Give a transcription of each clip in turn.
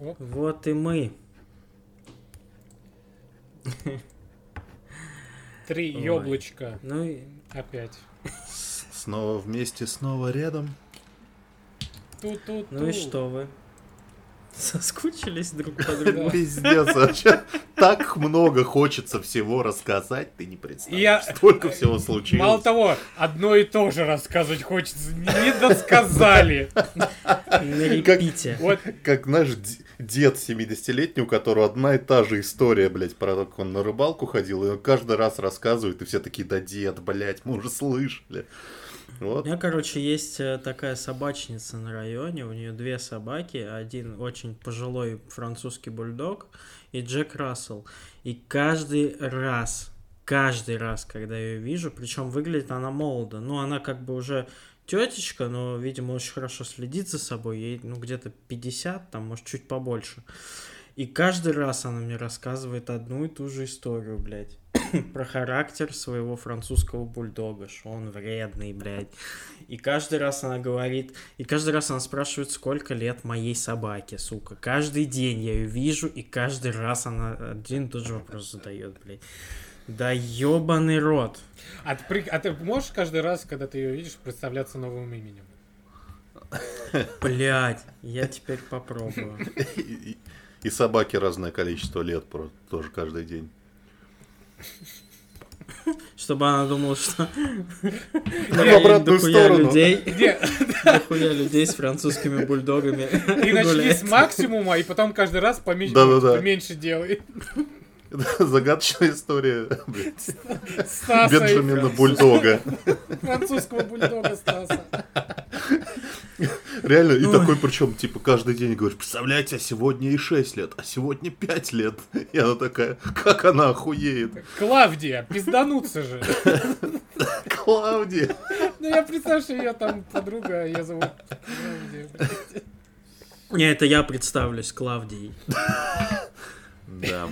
Оп. Вот и мы. Три Ой. яблочка. Ну, и- Опять. Снова вместе, снова рядом. Ту-ту-ту. ну и что вы? Соскучились друг по другу? Пиздец, вообще. Так много хочется всего рассказать, ты не представляешь. Я- Столько всего случилось. Мало того, одно и то же рассказывать хочется. Не досказали. На репите. Вот Как наш дед 70-летний, у которого одна и та же история, блядь, про то, как он на рыбалку ходил, и он каждый раз рассказывает, и все такие, да дед, блядь, мы уже слышали. У Вот. меня, короче, есть э, такая собачница на районе, у нее две собаки, один очень пожилой французский бульдог и Джек Рассел. И каждый раз, каждый раз, когда я ее вижу, причем выглядит она молодо, ну она как бы уже тетечка, но, видимо, очень хорошо следит за собой, ей, ну, где-то 50, там, может, чуть побольше. И каждый раз она мне рассказывает одну и ту же историю, блядь. Про характер своего французского бульдога, что он вредный, блядь. И каждый раз она говорит, и каждый раз она спрашивает, сколько лет моей собаке, сука. Каждый день я ее вижу, и каждый раз она один и тот же вопрос задает, блядь. Да ебаный рот. А ты, при- а ты можешь каждый раз, когда ты ее видишь, представляться новым именем? Блядь, я теперь попробую. И, собаки разное количество лет про- тоже каждый день. Чтобы она думала, что в обратную дохуя сторону. людей, дохуя людей с французскими бульдогами И начни с максимума, и потом каждый раз поменьше, делай. Загадочная история Бенджамина Бульдога. Французского бульдога Стаса. Реально, и Ой. такой, причем, типа, каждый день говоришь, представляете, а сегодня и 6 лет, а сегодня 5 лет. И она такая, как она охуеет. Клавдия, пиздануться же. Клавдия. Ну я представляю, что ее там подруга, ее зовут Клавдия. Не, это я представлюсь Клавдией. Да.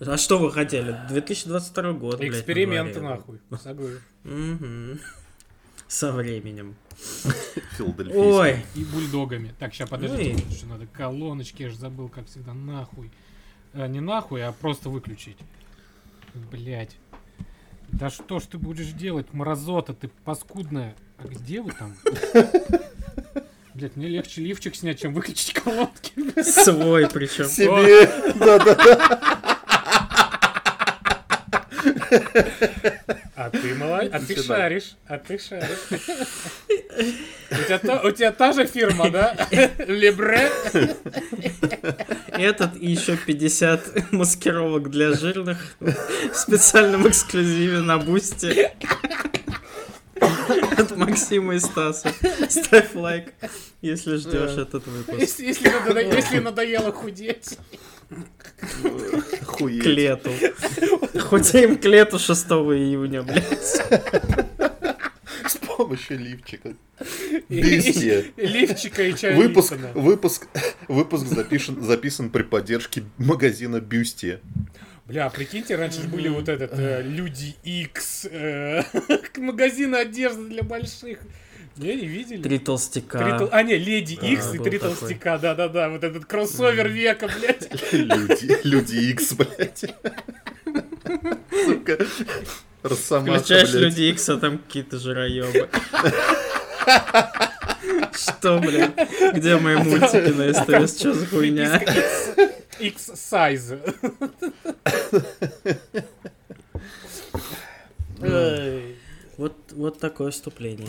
А что вы хотели? 2022 год, Эксперименты нахуй. Мгм. Со временем. Филадельфийский. Ой, И бульдогами. Так, сейчас подожди, что надо колоночки, я же забыл, как всегда, нахуй. А, не нахуй, а просто выключить. Блять. Да что ж ты будешь делать, мразота, ты паскудная. А где вы там? Блять, мне легче лифчик снять, чем выключить колонки. свой причем. Себе. Да-да-да. А ты молодец, а ты шаришь, а ты шаришь. У тебя, та- у тебя та же фирма, да? Лебре? Этот и еще 50 маскировок для жирных в специальном эксклюзиве на бусте. От Максима и Стаса. Ставь лайк, если ждешь этот выпуск. Если, если надо- если надоело худеть. К Охуеть. лету. Худеем к лету 6 июня, блядь. С помощью лифчика. И- Лифчика и чая Выпуск, выпуск, выпуск запишен, записан при поддержке магазина Бюстье. Бля, прикиньте, раньше же были вот этот э, Люди X, э, магазин одежды для больших. Не, не видели? Три Три толстяка. тол- А, не, Леди Да, X и три такой. толстяка, да-да-да, вот этот кроссовер века, блядь. Люди, люди Икс, блядь. Сука. Росомаха, Включаешь блядь. Люди Икс, а там какие-то жироебы. Что, блядь? Где мои мультики на СТС? Что за хуйня? X-size. Эй. Вот, вот такое вступление.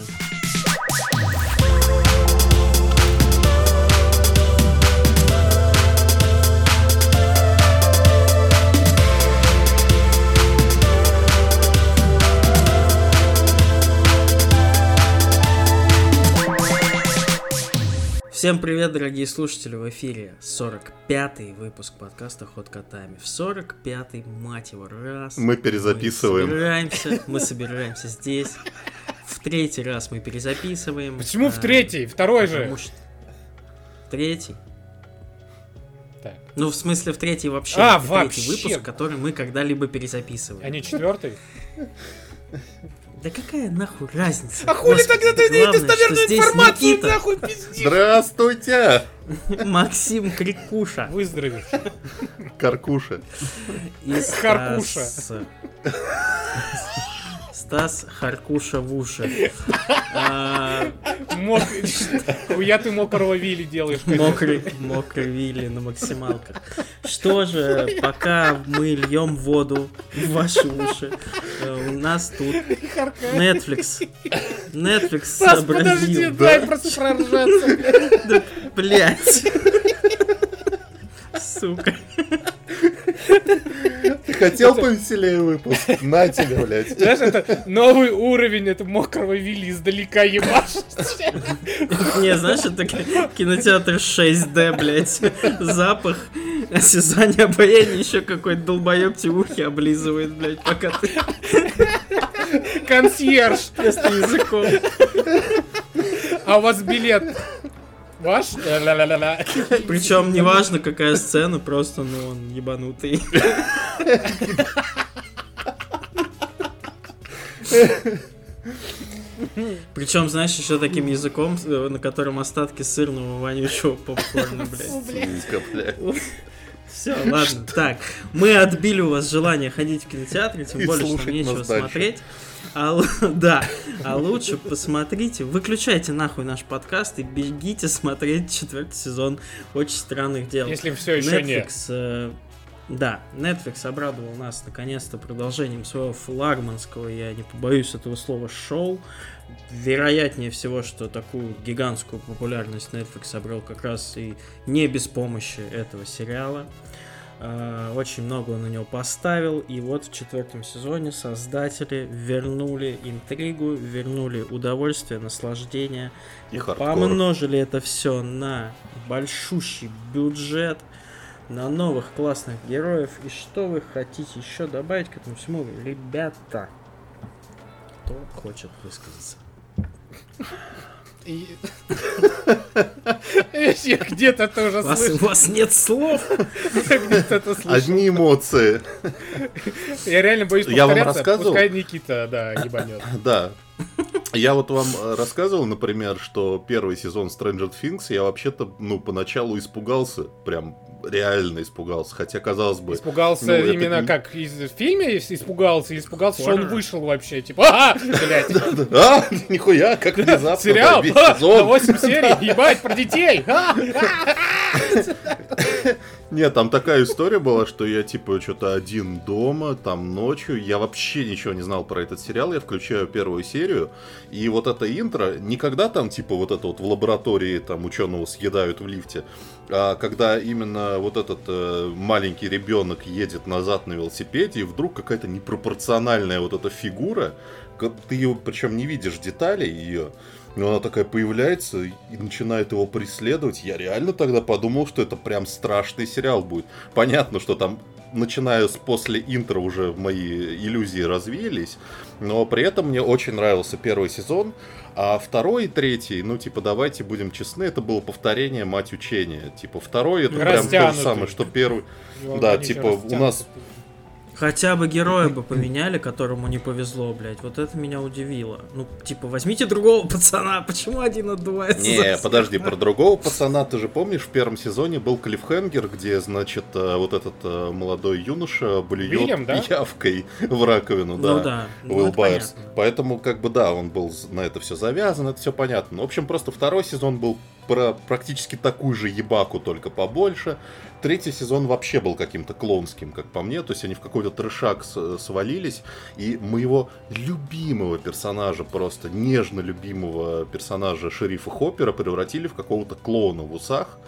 Всем привет, дорогие слушатели, в эфире 45-й выпуск подкаста «Ход котами». В 45-й, мать его, раз. Мы перезаписываем. Мы собираемся, мы собираемся здесь. В третий раз мы перезаписываем. Почему в а, третий? Второй же. Что... Третий? Так. Ну, в смысле, в третий вообще. А, это вообще. Третий выпуск, который мы когда-либо перезаписываем. А не четвертый? Да какая нахуй разница? А хули Господи, тогда ты недостоверную информацию Никита, нахуй пиздишь? Здравствуйте! Максим Крикуша Выздоровеешь. Каркуша. и Харкуша. Стас... Стас Харкуша в уши. А. Хуя ты мокрого Вилли делаешь. Мокрый, мокрый Вилли на максималках. Что же, пока мы льем воду в ваши уши, э, у нас тут Netflix. Netflix Стас, подожди, сообразил. дай просто проржаться. блядь. Сука. Хотел повеселее выпуск? На тебе, блядь. Знаешь, это новый уровень, это мокрого Вилли издалека ебашить. Не, знаешь, это ки- кинотеатр 6D, блядь. Запах, осязание, обаяние, еще какой-то долбоеб тебе ухи облизывает, блядь, пока ты Консьерж. просто языком. А у вас билет ваш? Ля-ля-ля-ля. Причем неважно, какая сцена, просто, ну, он ебанутый. Причем, знаешь, еще таким языком, э, на котором остатки сырного вонючего попкорна, блядь. Все, ладно. Так, мы отбили у вас желание ходить в кинотеатр, тем более, что нечего смотреть. А, да, а лучше посмотрите, выключайте нахуй наш подкаст и бегите смотреть четвертый сезон Очень странных дел. Если все еще. Netflix, э, да, Netflix обрадовал нас наконец-то продолжением своего флагманского, я не побоюсь этого слова, шоу. Вероятнее всего, что такую гигантскую популярность Netflix собрал как раз и не без помощи этого сериала. Э, Очень много он на него поставил, и вот в четвертом сезоне создатели вернули интригу, вернули удовольствие, наслаждение, И хардкор. помножили это все на большущий бюджет, на новых классных героев. И что вы хотите еще добавить к этому всему, ребята? Кто хочет высказаться? Я где-то тоже У вас, у слышал. вас нет слов? Я где-то это слышал. Одни эмоции. Я реально боюсь Я вам повторяться. рассказывал? Пускай Никита, да, ебанет. Да. Я вот вам э, рассказывал, например, что первый сезон Stranger Things я вообще-то, ну, поначалу испугался, прям реально испугался, хотя, казалось бы... Испугался Ну, это именно не- как из фильме испугался, или испугался, что он вышел вообще, типа, блядь, А, нихуя, как внезапно, сериал, да, весь а, сезон. 8 серий, ебать, про детей, а, Нет, там такая история была, что я типа что-то один дома, там ночью, я вообще ничего не знал про этот сериал, я включаю первую серию, и вот это интро, никогда там типа вот это вот в лаборатории там ученого съедают в лифте, а когда именно вот этот э, маленький ребенок едет назад на велосипеде, и вдруг какая-то непропорциональная вот эта фигура, ты ее причем не видишь деталей ее, но она такая появляется и начинает его преследовать. Я реально тогда подумал, что это прям страшный сериал будет. Понятно, что там, начиная с после интро, уже мои иллюзии развеялись. Но при этом мне очень нравился первый сезон. А второй и третий, ну, типа, давайте будем честны, это было повторение мать учения. Типа, второй это прям то же самое, что первый. Да, типа, у нас- Хотя бы героя бы поменяли, которому не повезло, блядь. Вот это меня удивило. Ну, типа, возьмите другого пацана, почему один отдувается? Не, подожди, про другого пацана, ты же помнишь, в первом сезоне был клиффхенгер, где, значит, э, вот этот э, молодой юноша блюет Уильям, да? явкой в раковину, да. Ну да. ну, Уилл это Байерс. понятно. Поэтому, как бы, да, он был на это все завязан, это все понятно. В общем, просто второй сезон был про практически такую же ебаку, только побольше. Третий сезон вообще был каким-то клонским, как по мне. То есть они в какой-то трешак с- свалились. И моего любимого персонажа, просто нежно любимого персонажа шерифа Хоппера превратили в какого-то клоуна в усах.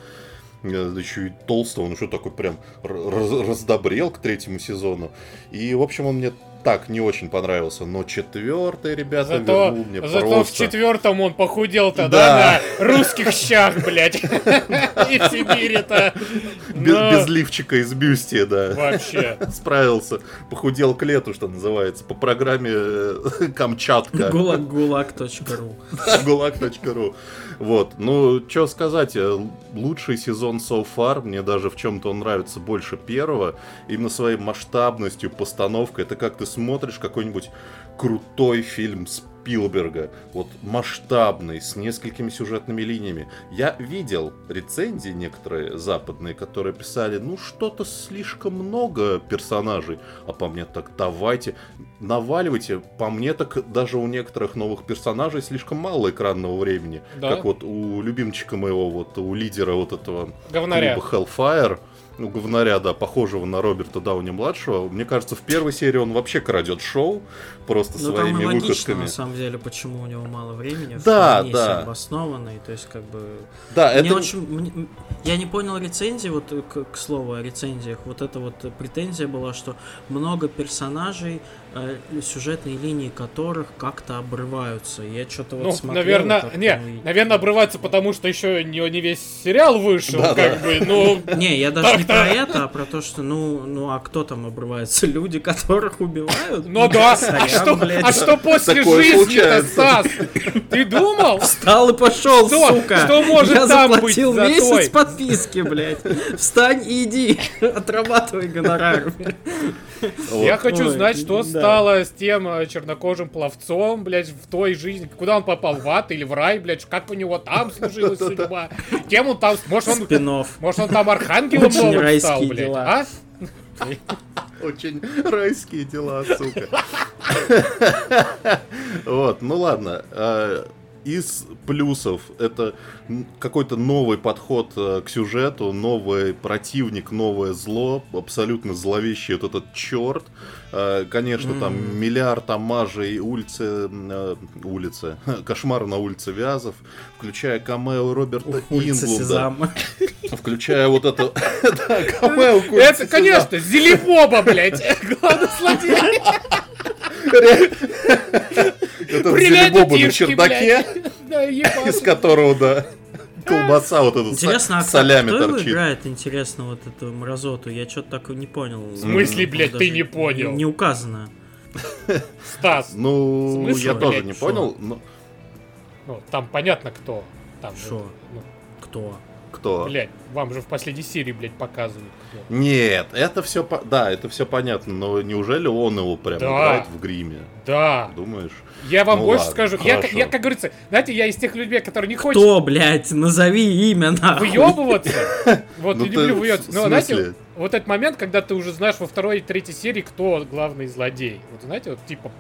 Э, Еще и толстого, ну что такой прям раздобрел к третьему сезону. И, в общем, он мне так не очень понравился. Но четвертый, ребята, Зато, вернул мне зато просто... в четвертом он похудел-то, Да. да, на русских щах, блядь. И в Сибири-то. Без, лифчика из бюстия, да. Вообще. Справился. Похудел к лету, что называется. По программе э, Камчатка. Гулаггулаг.ру Гулаг.ру. Вот. Ну, что сказать, э, лучший сезон so far, мне даже в чем-то он нравится больше первого, именно своей масштабностью, постановкой. Это как ты смотришь какой-нибудь крутой фильм Спилберга, вот масштабный, с несколькими сюжетными линиями. Я видел рецензии некоторые западные, которые писали, ну что-то слишком много персонажей, а по мне так давайте, наваливайте, по мне так даже у некоторых новых персонажей слишком мало экранного времени, Да. как вот у любимчика моего, вот у лидера вот этого Говнаря. клуба Hellfire, ну, говнаря, да, похожего на Роберта Дауни-младшего. Мне кажется, в первой серии он вообще крадет шоу просто Ну, там и своими логично, выходками. на самом деле, почему у него мало времени. Да, да. себе обоснованный, то есть, как бы... Да, Мне это... очень, мне- я не понял рецензии, вот э, к, к слову о рецензиях, вот эта вот претензия была, что много персонажей, э, сюжетные линии которых как-то обрываются. Я что-то вот Ну, смотрел. наверное, как не, там и- наверное, обрывается, потому что еще не, не весь сериал вышел, Да, как бы, ну, Не, я даже не про это, а про то, что, ну, ну, а кто там обрывается? Люди, которых убивают? ну да, а что, блядь. а что после Такое жизни-то. Стас? Ты думал? Встал и пошел, Что? сука! Что может Я там заплатил быть за месяц той? подписки, блядь. Встань и иди, отрабатывай гонорар. вот. Я хочу Ой, знать, что да. стало с тем э, чернокожим пловцом, блядь, в той жизни. Куда он попал, в ад или в рай, блядь, как у него там сложилась судьба. Кем он там, может он, может он там архангелом Очень новым стал, блядь, дела. а? Очень райские дела, сука. Вот, ну ладно. Из плюсов это какой-то новый подход э, к сюжету, новый противник, новое зло, абсолютно зловещий вот этот черт. Э, Конечно, там М. миллиард амажей улицы, э, улицы, кошмар на улице Вязов, включая камео Роберта Улица Инглунда, включая вот это да, камео Это, конечно, Зелебоба, блядь, главный злодей. Это Привет, Боба на чердаке, из которого, да, колбаса вот эта Интересно, а солями кто торчит. играет, интересно, вот эту мразоту? Я что-то так не понял. В смысле, М, блядь, ты не понял? Не указано. Стас, Ну, Смысл, я тоже не понял, но ну, там понятно кто. Там, Шо? ну, Кто? Кто? блядь, вам же в последней серии, блядь, показывают. кто. Нет, это все, да, это все понятно, но неужели он его прям Да. играет в гриме? Да, Думаешь? я вам Ну больше ладно, скажу. Я, хорошо. я, как говорится, знаете, я из тех людей, которые не хотят Кто, блядь? Назови имя, нахуй. выебываться. Вот, Ну не люблю выебываться. Но, знаете, вот этот момент, когда ты уже знаешь во второй и третьей серии, кто главный злодей. Вот, знаете, вот, типа,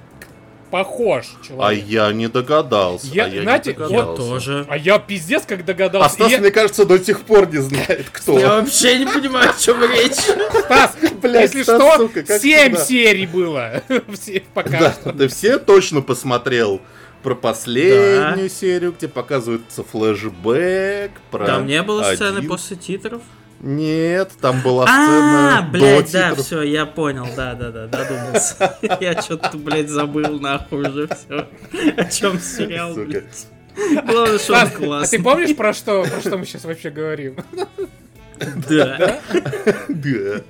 похож А человек. я не догадался. Я- а я знаете, не вот догадался. тоже. А я пиздец как А догадался. Стас, И я- мне кажется, до сих пор не знает, кто. Я вообще не понимаю, о чем речь. Стас, Блядь, если Стас, что, сука, как 7 всегда. серий было. Все пока Да, что. ты все точно посмотрел про последнюю серию, где показывается флешбэк, про Там не было один. сцены после титров? Нет, там была А, сцена до блядь, да, все, я понял, да, да, да, додумался. Я что-то, блядь, забыл нахуй уже все. О чем сериал, блядь. Главное, что он Стас, а ты классный. помнишь, про что, про что мы сейчас вообще говорим? Да. Да.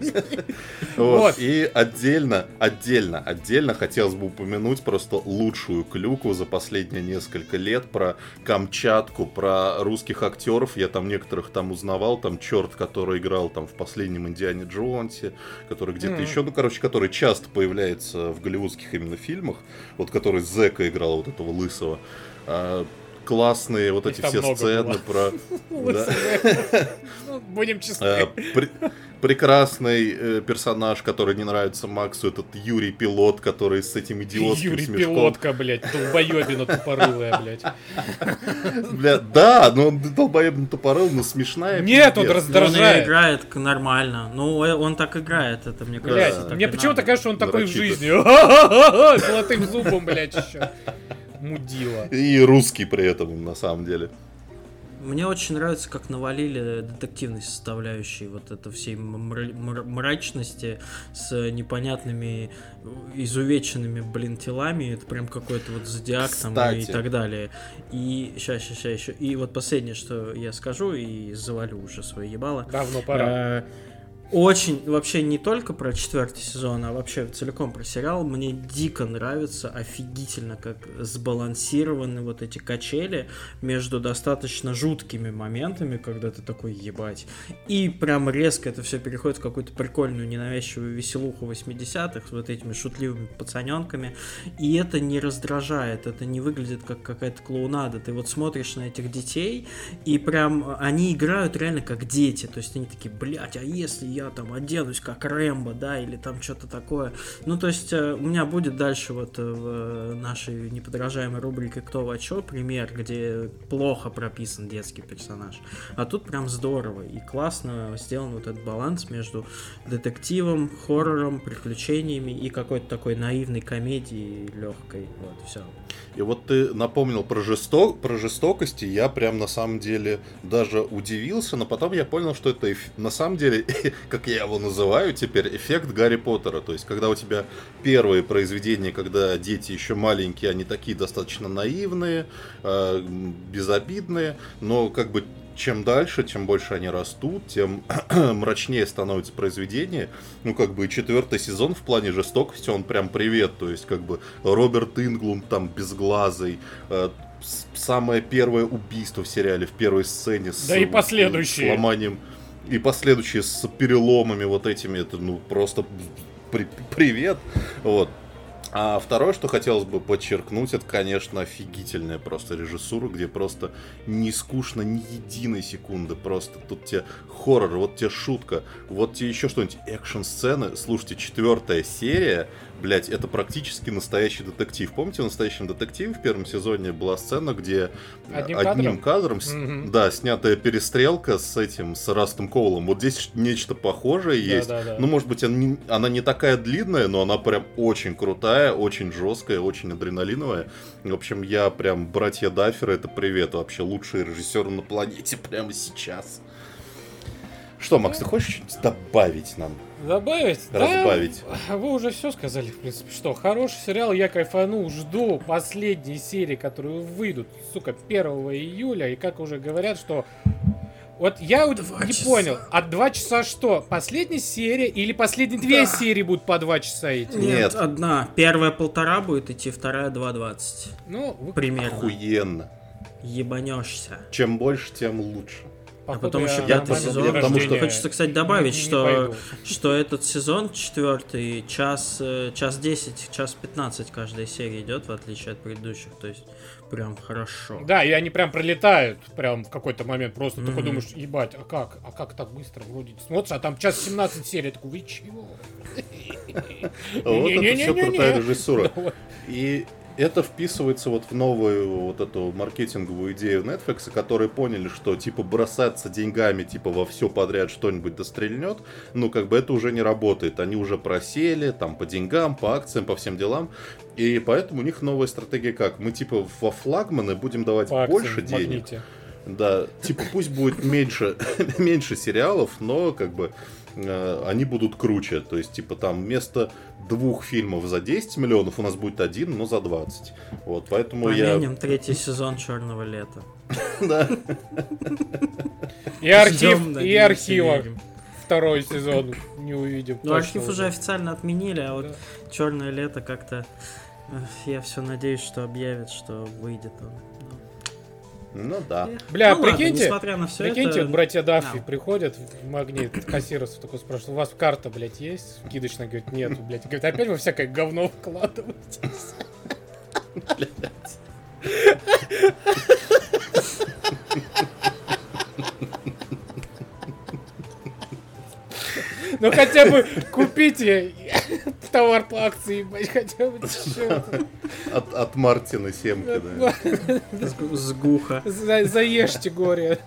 Вот. И отдельно, отдельно, отдельно хотелось бы упомянуть просто лучшую клюку за последние несколько лет про Камчатку, про русских актеров. Я там некоторых там узнавал, там черт, который играл там в последнем Индиане Джонсе, который где-то еще, ну, короче, который часто появляется в голливудских именно фильмах, вот который Зека играл, вот этого лысого. Классные вот Их эти все сцены было. про... Ну, Будем Э, честны. пр- прекрасный э, персонаж, который не нравится Максу, этот Юрий Пилот, который с этим идиотским Юрий смешком. Пилотка, блядь, долбоебина тупорылая, блядь. Бля, да, но он долбоебно тупорыл, но смешная. Нет, он. Но Он раздражает. играет нормально. Ну, э, он так играет, это мне Блядь, кажется. так мне почему-то кажется, он такой в жизни. Золотым зубом, блядь, еще. Мудила. И русский при этом, на самом деле. Мне очень нравится, как навалили детективной составляющей вот это всей мра- мра- мрачности с непонятными изувеченными, блин, телами. Это прям какой-то вот зодиак там и так далее. И сейчас, сейчас, сейчас еще. И вот последнее, что я скажу, и завалю уже свое ебало. Давно пора. Э, очень, вообще не только про четвертый сезон, а вообще целиком про сериал, мне дико нравится, офигительно, как сбалансированы вот эти качели между достаточно жуткими моментами, когда ты такой ебать, и прям резко это все переходит в какую-то прикольную, ненавязчивую веселуху 80-х с вот этими шутливыми пацаненками, и это не раздражает, это не выглядит как какая-то клоунада, ты вот смотришь на этих детей, и прям они играют реально как дети, то есть они такие, блядь, а если я там оденусь как Рэмбо, да, или там что-то такое. Ну, то есть э, у меня будет дальше вот э, в нашей неподражаемой рубрике «Кто во чё» пример, где плохо прописан детский персонаж. А тут прям здорово и классно сделан вот этот баланс между детективом, хоррором, приключениями и какой-то такой наивной комедией легкой. Вот, все. И вот ты напомнил про, жесток, про жестокости, я прям на самом деле даже удивился, но потом я понял, что это на самом деле, как я его называю теперь, эффект Гарри Поттера. То есть, когда у тебя первые произведения, когда дети еще маленькие, они такие достаточно наивные, э, безобидные, но как бы чем дальше, чем больше они растут, тем мрачнее становится произведение. Ну, как бы четвертый сезон в плане жестокости, он прям привет. То есть, как бы Роберт Инглум там безглазый, э, самое первое убийство в сериале в первой сцене с, да и последующие. с ломанием и последующие с переломами вот этими, это ну просто при, привет, вот. А второе, что хотелось бы подчеркнуть, это, конечно, офигительная просто режиссура, где просто не скучно ни единой секунды. Просто тут тебе хоррор, вот тебе шутка, вот тебе еще что-нибудь, экшн-сцены. Слушайте, четвертая серия, блять, это практически настоящий детектив. Помните, в настоящем детективе в первом сезоне была сцена, где одним, одним кадром, кадром угу. да, снятая перестрелка с этим, с Растом Коулом. Вот здесь нечто похожее да, есть. Да, да. Ну, может быть, она не, она не такая длинная, но она прям очень крутая, очень жесткая, очень адреналиновая. В общем, я прям, братья Дафферы, это привет, вообще лучший режиссер на планете прямо сейчас. Что, Макс, ты хочешь что-нибудь добавить нам? Добавить? Разбавить. Да, вы уже все сказали, в принципе. Что, хороший сериал, я кайфанул, жду последней серии, которые выйдут, сука, 1 июля. И как уже говорят, что... Вот я два не часа. понял, а два часа что? Последняя серия или последние две да. серии будут по два часа идти? Нет, Нет, одна. Первая полтора будет идти, вторая два двадцать. Ну, вы... примерно. Охуенно. Ебанешься. Чем больше, тем лучше. А потом еще пятый сезон. Потому что хочется, кстати, добавить, не, что, не что этот сезон четвертый, час, э, час 10, час 15 каждая серия идет, в отличие от предыдущих. То есть прям хорошо. Да, и они прям пролетают прям в какой-то момент. Просто mm-hmm. такой думаешь, ебать, а как? А как так быстро вроде смотришь, а там час 17 серий, такой, вы чего? Вот это все крутая режиссура. И это вписывается вот в новую вот эту маркетинговую идею Netflix, которые поняли, что типа бросаться деньгами типа во все подряд что-нибудь дострельнет, ну как бы это уже не работает. Они уже просели там по деньгам, по акциям, по всем делам. И поэтому у них новая стратегия как? Мы типа во флагманы будем давать по больше акциям, денег. Магните. Да, типа пусть будет меньше, меньше сериалов, но как бы они будут круче. То есть, типа, там вместо двух фильмов за 10 миллионов у нас будет один, но за 20. Вот, поэтому Поменим я... третий сезон Черного лета. Да. И архив, и архива. Второй сезон не увидим. Ну, архив уже официально отменили, а вот Черное лето как-то... Я все надеюсь, что объявят, что выйдет он. Ну да. Бля, ну, прикиньте, ладно, на все прикиньте, это... братья Даффи no. приходят в магнит, кассиров такой спрашивают, у вас карта, блядь, есть? Кидочно говорит, нет, блядь. Говорит, опять вы всякое говно вкладываетесь. Блядь. Ну хотя бы купите товар по акции, хотя бы От, от Мартина Семка, да. С гуха. заешьте горе.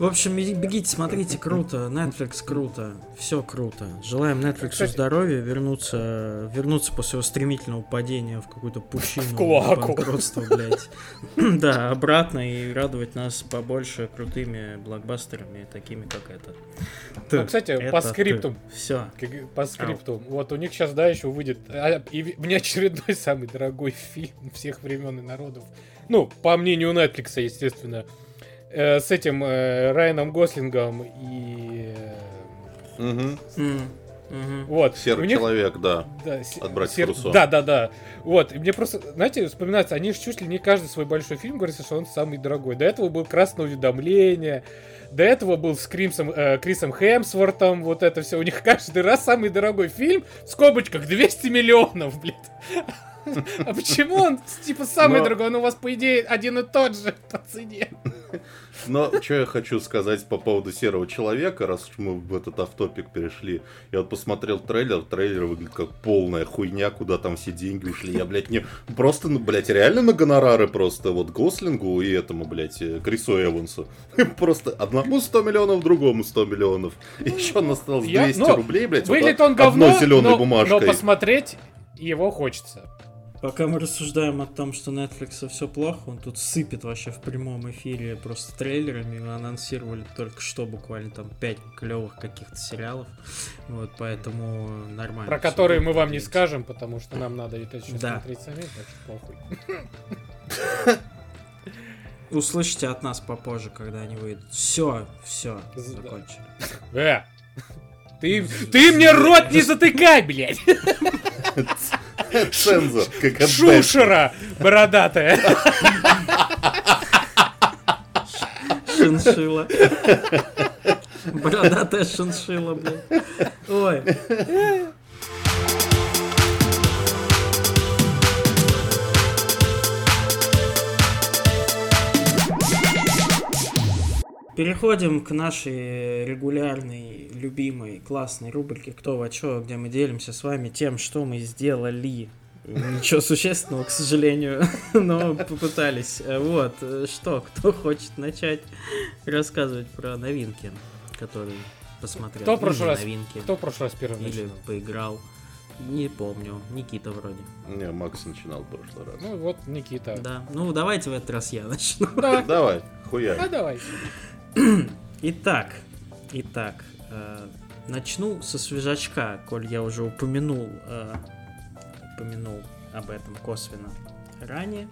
В общем, бегите, смотрите, круто. Netflix круто. Все круто. Желаем Netflix Кстати, здоровья, вернуться, вернуться после его стремительного падения в какую-то пучину. В Банкротство, блядь. да, обратно и радовать нас побольше крутыми блокбастерами, такими как это. Ну, кстати, по скрипту. Все. По скрипту. Вот у них сейчас, да, еще выйдет. А, и мне очередной самый дорогой фильм всех времен и народов. Ну, по мнению Netflix, естественно э, с этим э, Райаном Гослингом и. М, мгм. Вот. Серый них- человек, да. Да, От братьев сер- Руссо. Да, да, да. Вот. И мне просто, знаете, вспоминается, они же чуть ли не каждый свой большой фильм говорят, что он самый дорогой. До этого был красное уведомление. До этого был с Кримсом, э, Крисом Хемсвортом, вот это все. У них каждый раз самый дорогой фильм, в скобочках, 200 миллионов, блядь. А почему он, типа, самый Но- дорогой? Он у вас, по идее, один и тот же по цене. Но что я хочу сказать по поводу серого человека, раз уж мы в этот автопик перешли. Я вот посмотрел трейлер, трейлер выглядит как полная хуйня, куда там все деньги ушли. Я, блядь, не... Просто, ну, блядь, реально на гонорары просто вот Гослингу и этому, блядь, э, Крису Эвансу. Просто одному 100 миллионов, другому 100 миллионов. Еще осталось Я- 200 ну, рублей, блядь, вот Выглядит од- он говно, одной зеленой но, но бумажкой. посмотреть его хочется. Пока мы рассуждаем о том, что Netflix все плохо, он тут сыпет вообще в прямом эфире просто трейлерами. Мы анонсировали только что буквально там 5 клевых каких-то сериалов. Вот, поэтому нормально. Про которые будет мы вам не скажем, потому что нам надо это еще Да. смотреть самим, так что похуй. Услышите от нас попозже, когда они выйдут. Все, все, закончили. Э! Ты, ты мне рот не затыкай, блядь! Цензор, как. Шушера бородатая! Шиншила. Бородатая шиншила, блин. Ой. Переходим к нашей регулярной, любимой, классной рубрике «Кто во чё», где мы делимся с вами тем, что мы сделали. Ничего существенного, к сожалению, но попытались. Вот, что, кто хочет начать рассказывать про новинки, которые посмотрел? Кто в прошлый раз- новинки, Кто в прошлый раз первым или начинал? поиграл. Не помню, Никита вроде. Не, Макс начинал в прошлый раз. Ну вот, Никита. Да, ну давайте в этот раз я начну. Да, Давай, а хуя. давай. Итак, итак, э, начну со свежачка, коль я уже упомянул, э, упомянул об этом косвенно ранее.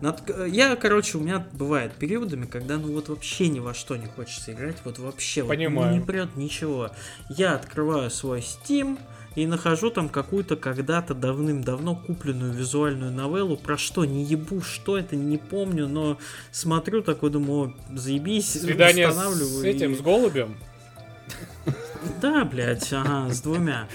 Над- э, я, короче, у меня бывает периодами, когда ну вот вообще ни во что не хочется играть, вот вообще вот, ну, Понимаю. не прет ничего. Я открываю свой Steam и нахожу там какую-то когда-то давным-давно купленную визуальную новеллу, про что не ебу, что это, не помню, но смотрю такой, думаю, «О, заебись, Свидание с устанавливаю этим, и- с голубем. Да, блядь, ага, с двумя.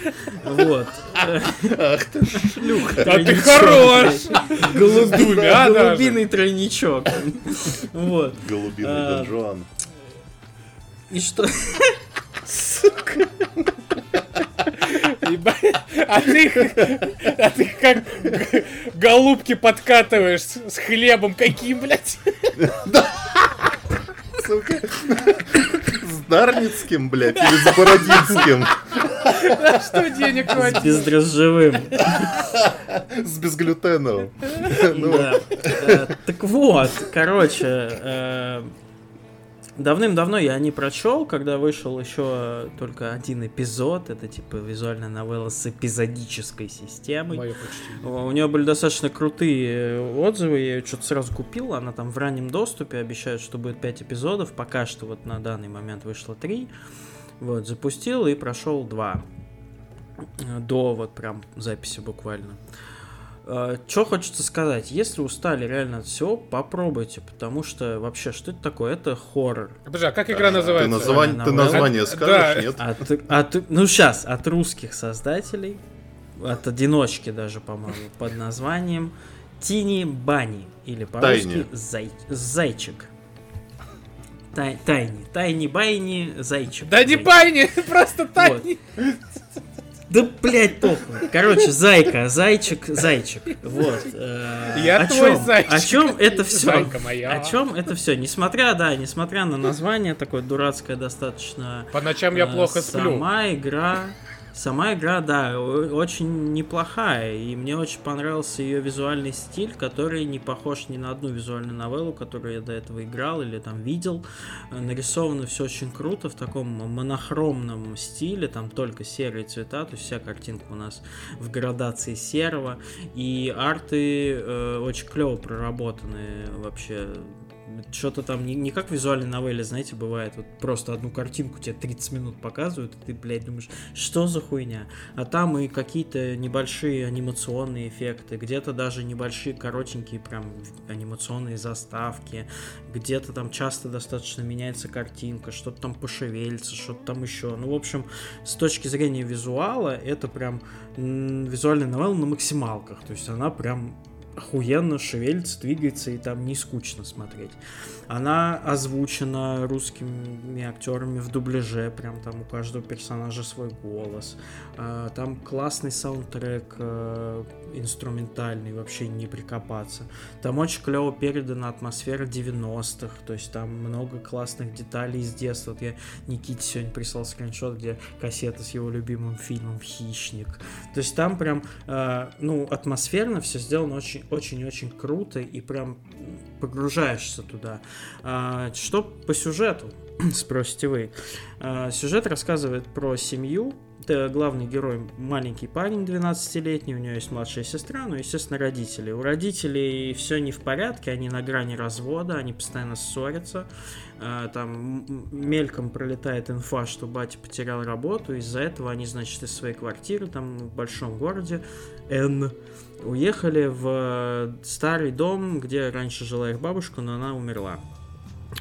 Вот. Ах ты шлюха. Да ты хорош! С. Голубиный тройничок. Вот. Голубиный А, Дон Жуан. И что? Ебать. А ты, а ты как голубки подкатываешь с, с хлебом каким, блядь? Сука. С Дарницким, блядь, или с Бородинским. На что денег С хватит? бездрожжевым. С безглютеновым. Так вот, короче, э, давным-давно я не прочел, когда вышел еще только один эпизод. Это типа визуальная новелла с эпизодической системой. Мое почти. У нее были достаточно крутые э, отзывы, я ее что-то сразу купил, она там в раннем доступе, обещают, что будет 5 эпизодов, пока что вот на данный момент вышло 3. Вот, запустил и прошел 2. До вот прям записи буквально. Что хочется сказать, если устали реально от всего, попробуйте, потому что вообще, что это такое? Это хоррор. Подожди, а как игра Ты, называется? название, ты Новелла. название Да. скажешь, нет? От, от- ну сейчас, от русских создателей, от одиночки даже, по-моему, под названием Тини Бани, или по-русски зай- Зайчик. Тай- тайни, Тайни Байни, Зайчик. Да не Зайчик. пайни, просто тайни. Да, блядь, похуй. Короче, зайка, зайчик, зайчик. Вот. э, Я о твой чём? зайчик. О чем это все? Зайка моя. О чем это все? Несмотря, да, несмотря на название такое дурацкое достаточно. По ночам я э, плохо сплю. Сама игра, сама игра, да, очень неплохая, и мне очень понравился ее визуальный стиль, который не похож ни на одну визуальную новеллу, которую я до этого играл или там видел. Э, Нарисовано все очень круто в таком монохромном стиле, там только серые цвета, то есть вся картинка у нас в градации серого, и арты э, очень клево проработаны вообще что-то там не, не как визуальной новелле, знаете, бывает, вот просто одну картинку тебе 30 минут показывают, и ты, блядь, думаешь, что за хуйня? А там и какие-то небольшие анимационные эффекты, где-то даже небольшие коротенькие прям анимационные заставки, где-то там часто достаточно меняется картинка, что-то там пошевелится, что-то там еще. Ну, в общем, с точки зрения визуала, это прям визуальная новелла на максималках, то есть она прям охуенно шевелится, двигается, и там не скучно смотреть. Она озвучена русскими актерами в дубляже, прям там у каждого персонажа свой голос. А, там классный саундтрек э, инструментальный, вообще не прикопаться. Там очень клево передана атмосфера 90-х, то есть там много классных деталей из детства. Вот я Никите сегодня прислал скриншот, где кассета с его любимым фильмом «Хищник». То есть там прям, э, ну, атмосферно все сделано очень-очень-очень круто и прям погружаешься туда. А, что по сюжету, спросите вы. А, сюжет рассказывает про семью, главный герой маленький парень 12-летний, у него есть младшая сестра, ну, естественно, родители. У родителей все не в порядке, они на грани развода, они постоянно ссорятся. А, там мельком пролетает инфа, что батя потерял работу, из-за этого они, значит, из своей квартиры там в большом городе Н уехали в старый дом, где раньше жила их бабушка, но она умерла.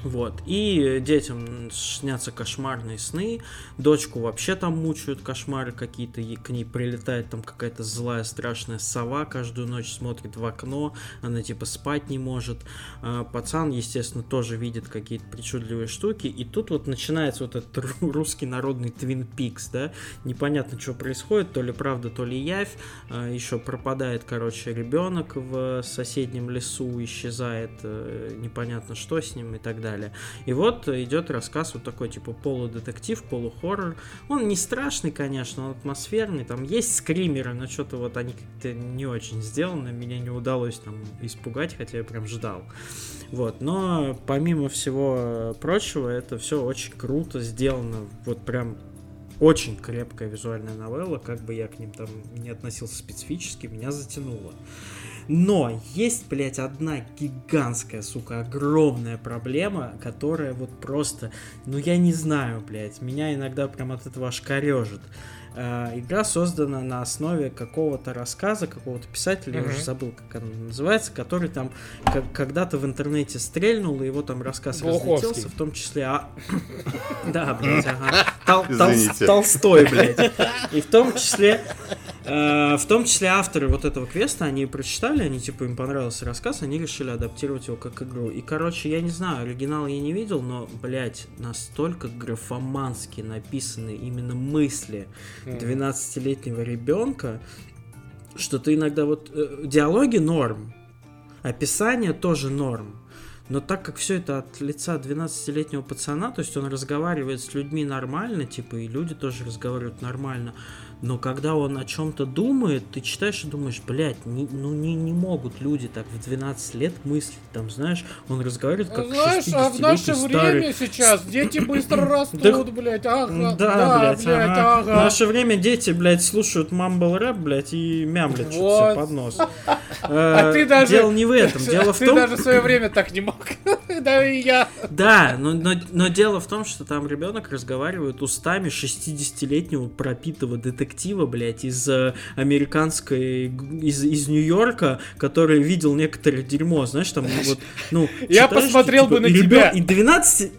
Вот. И детям снятся кошмарные сны. Дочку вообще там мучают кошмары какие-то. К ней прилетает там какая-то злая страшная сова. Каждую ночь смотрит в окно. Она типа спать не может. А пацан, естественно, тоже видит какие-то причудливые штуки. И тут вот начинается вот этот русский народный Twin Peaks, да. Непонятно, что происходит. То ли правда, то ли явь. А еще пропадает, короче, ребенок в соседнем лесу. Исчезает. Э, непонятно, что с ним и так далее далее. И вот идет рассказ вот такой, типа, полудетектив, полухоррор. Он не страшный, конечно, он атмосферный, там есть скримеры, но что-то вот они как-то не очень сделаны, меня не удалось там испугать, хотя я прям ждал. Вот, но помимо всего прочего, это все очень круто сделано, вот прям очень крепкая визуальная новелла, как бы я к ним там не относился специфически, меня затянуло. Но есть, блядь, одна гигантская, сука, огромная проблема, которая вот просто, ну я не знаю, блядь, меня иногда прям от этого аж корежит. Э, игра создана на основе какого-то рассказа, какого-то писателя, mm-hmm. я уже забыл, как он называется, который там когда-то в интернете стрельнул, и его там рассказ Глуховский. разлетелся, в том числе... А... Да, блядь, ага. Толстой, блядь. И в том числе в том числе авторы вот этого квеста, они прочитали, они типа им понравился рассказ, они решили адаптировать его как игру. И, короче, я не знаю, оригинал я не видел, но, блядь, настолько графомански написаны именно мысли 12-летнего ребенка, что ты иногда вот... Э, диалоги норм, описание тоже норм. Но так как все это от лица 12-летнего пацана, то есть он разговаривает с людьми нормально, типа, и люди тоже разговаривают нормально, но когда он о чем-то думает, ты читаешь и думаешь, блядь, не, ну не, не могут люди так в 12 лет мыслить, там, знаешь, он разговаривает как Знаешь, а в наше старый... время сейчас дети быстро растут, блядь, ага, да, блядь, ага. В наше время дети, блядь, слушают мамбл рэп, блядь, и мямлят что-то под нос. А ты даже... Дело не в этом, дело в том... Ты даже в свое время так не мог, да и я. Да, но дело в том, что там ребенок разговаривает устами 60-летнего пропитого детектива детектива, блядь, из э, американской, из, из Нью-Йорка, который видел некоторое дерьмо, знаешь, там вот, ну... Я посмотрел типа, бы на тебя. И 12...